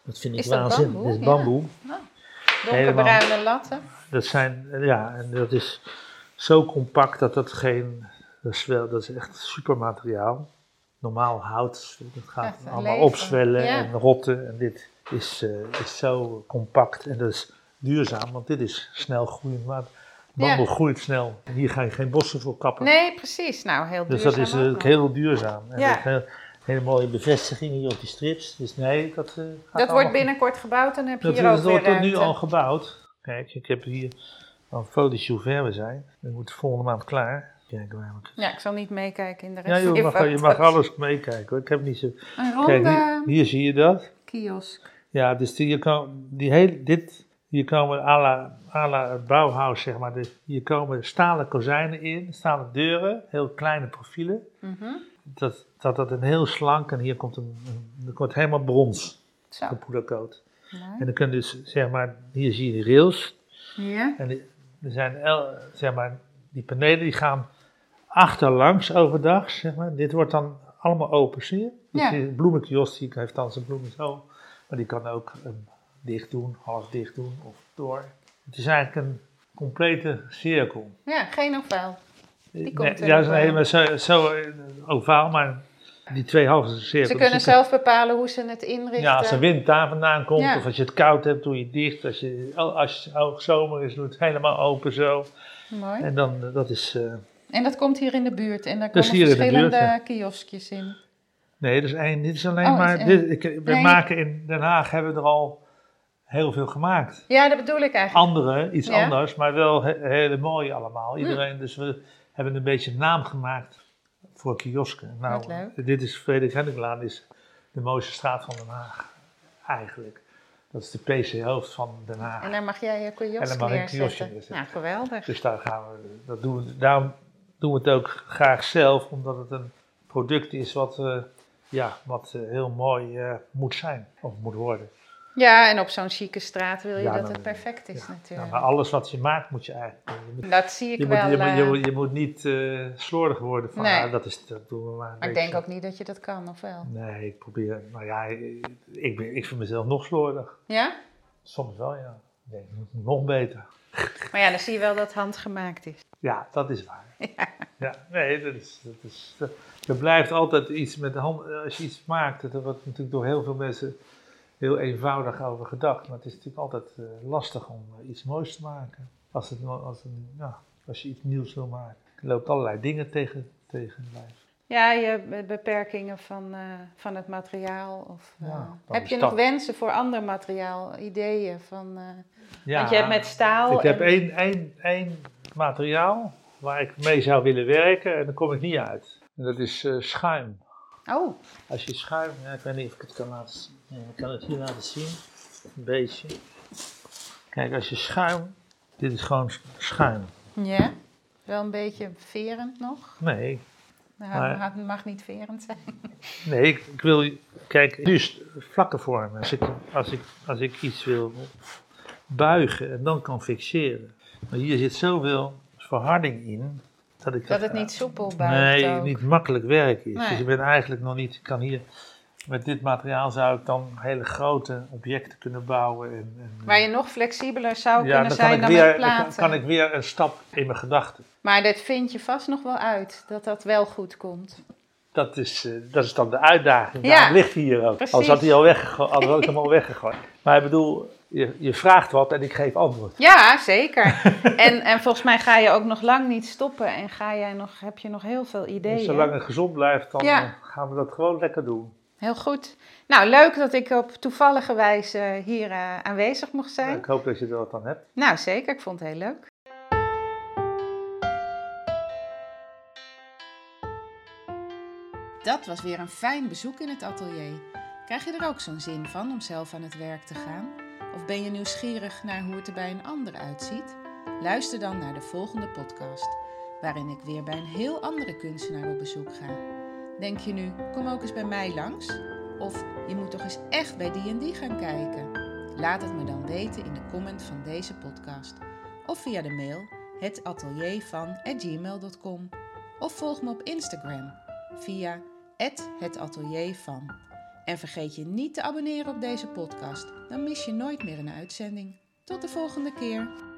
Dat vind ik Is dat waanzinnig. bamboe? Is Ja. bamboe. Donkerbruine latten. Dat zijn, ja, en dat is zo compact dat dat geen, dat is, wel, dat is echt supermateriaal. Normaal hout, dat gaat Echt allemaal leven, opzwellen ja. en rotten. En dit is, eh, is zo compact en dat is duurzaam, want dit is snel groeiend. Maar bamboe groeit snel. En hier ga je geen bossen voor kappen. Nee, precies. Nou, heel dus duurzaam dat is ook eh, heel duurzaam. En Ja. dat heel- hele mooie bevestiging hier op die strips. Dus nee, dat, eh, gaat Dat wordt binnenkort gebouwd en dan heb je dat hier ook weer wordt er nu al gebouwd. Kijk, ik heb hier een foto's hoe ver we zijn. We moeten volgende maand klaar. Ja, ik zal niet meekijken in de Ja, rest joh, van je, mag, je mag alles meekijken hoor. Ik heb niet zo. Een Kijk, hier zie je dat. Kiosk. Ja, dus die, je kan, die hele, dit Hier komen à la, à la het Bauhaus, zeg maar, de, hier komen stalen kozijnen in, stalen deuren, heel kleine profielen. Mhm. Dat, dat dat een heel slank en hier komt een, er komt helemaal brons, Zo. gepoedercoat. Mooi. En dan kun je dus, zeg maar, hier zie je de rails. Ja. En die- er zijn, el, zeg maar, die panelen die gaan achterlangs overdag, zeg maar. Dit wordt dan allemaal open, zie je? Dus Ja. die bloemenkiosk, die heeft dan zijn bloemen zo. Maar die kan ook dicht doen, half dicht doen of door. Het is eigenlijk een complete cirkel. ja, geen ofwel. Die komt er ja, nog is een wel. hele, zo, zo eh, ovaal, maar die twee halve cirkels. Ze kunnen zelf bepalen hoe ze het inrichten. ja, als de wind daar vandaan komt, Ja. of als je het koud hebt, doe je het dicht. Als, je, als het zomer is, doe het helemaal open zo. Mooi. En dan, eh, dat is... eh, En dat komt hier in de buurt. En daar komen verschillende buurt, ja. kioskjes in. nee, één. Dit is alleen Oh, maar... is Dit, ik, we Nee. maken in Den Haag, hebben we er al heel veel gemaakt. Ja, dat bedoel ik eigenlijk. Andere, iets Ja. anders, maar wel he- hele mooie allemaal. Iedereen, dus we hebben een beetje naam gemaakt voor kiosken. Nou, dit is Frederik Hendriklaan, is de mooiste straat van Den Haag, eigenlijk. Dat is de PC-hoofd van Den Haag. En daar mag jij je En kiosk mag ik een kioskje neerzetten. neerzetten. Nou, geweldig. Dus daar gaan we, dat doen we, daarom doen we het ook graag zelf, omdat het een product is wat, eh, ja, wat eh, heel mooi eh, moet zijn, of moet worden. Ja, en op zo'n chique straat wil je Ja, dat het perfect is Ja, natuurlijk. maar alles wat je maakt moet je eigenlijk... Je moet, dat zie ik je wel. je, moet, je, moet, je moet niet slordig worden van, Nee. ah, dat, is, dat doen we maar maar ik denk ook niet dat je dat kan, of wel? Nee, ik probeer, nou ja, ik, ben, ik vind mezelf nog slordig. Ja? Soms wel, ja. Moet nog beter. Maar ja, dan zie je wel dat het handgemaakt is. Ja, dat is waar. *laughs* Ja, nee, dat is, dat is, dat- er blijft altijd iets met de hand. Als je iets maakt, er wordt natuurlijk door heel veel mensen heel eenvoudig over gedacht. Maar het is natuurlijk altijd eh, lastig om eh, iets moois te maken. Als, het, als, een, ja, als je iets nieuws wil maken. Er loopt allerlei dingen tegen, tegen lijf. Ja, je be- beperkingen van, eh, van het materiaal. Of, eh, Ja, heb je nog wensen voor ander materiaal, ideeën? Van, eh, Ja, want je hebt met staal. Ik heb één, één, één materiaal waar ik mee zou willen werken en daar kom ik niet uit. En dat is schuim. Oh, Als je schuim, ja, ik weet niet of ik het kan laten zien. Ik kan het hier laten zien. Een beetje. Kijk, als je schuim, dit is gewoon sch- schuim. ja. Wel een beetje verend nog. Nee, Nou, Maar- Het mag niet verend zijn. nee, ik, ik wil, kijk, het vlakke vormen. Als ik, als, ik, als ik iets wil buigen en dan kan fixeren. Maar hier zit zoveel verharding in. Dat, ik Dat het niet soepel buigt Nee, ook. niet makkelijk werk is. Nee. Dus ik ben eigenlijk nog niet, ik kan hier, met dit materiaal zou ik dan hele grote objecten kunnen bouwen. En, en, Waar je nog flexibeler zou ja, kunnen dan zijn dan weer, met dan kan, platen. ik weer een stap in mijn gedachten. Maar dit vind je vast nog wel uit, dat dat wel goed komt. Dat is, eh, dat is dan de uitdaging. Ja, Daarom ligt hij hier ook. precies. Anders had hij al weggegooid. Anders had ik hem al weggegooid. Maar ik bedoel, je, je vraagt wat en ik geef antwoord. Ja, zeker. *laughs* en, en volgens mij ga je ook nog lang niet stoppen en ga jij nog, heb je nog heel veel ideeën. Dus zolang het gezond blijft, dan Ja. eh, gaan we dat gewoon lekker doen. Heel goed. Nou, leuk dat ik op toevallige wijze hier eh, aanwezig mocht zijn. Ik hoop dat je er wat aan hebt. Nou, zeker. Ik vond het heel leuk. Dat was weer een fijn bezoek in het atelier. Krijg je er ook zo'n zin van om zelf aan het werk te gaan? Of ben je nieuwsgierig naar hoe het er bij een ander uitziet? Luister dan naar de volgende podcast, waarin ik weer bij een heel andere kunstenaar op bezoek ga. Denk je nu, kom ook eens bij mij langs? Of je moet toch eens echt bij die en die gaan kijken? Laat het me dan weten in de comment van deze podcast. Of via de mail hetateliervan.gmail.com Of volg me op Instagram via hetateliervan. En vergeet je niet te abonneren op deze podcast, dan mis je nooit meer een uitzending. Tot de volgende keer.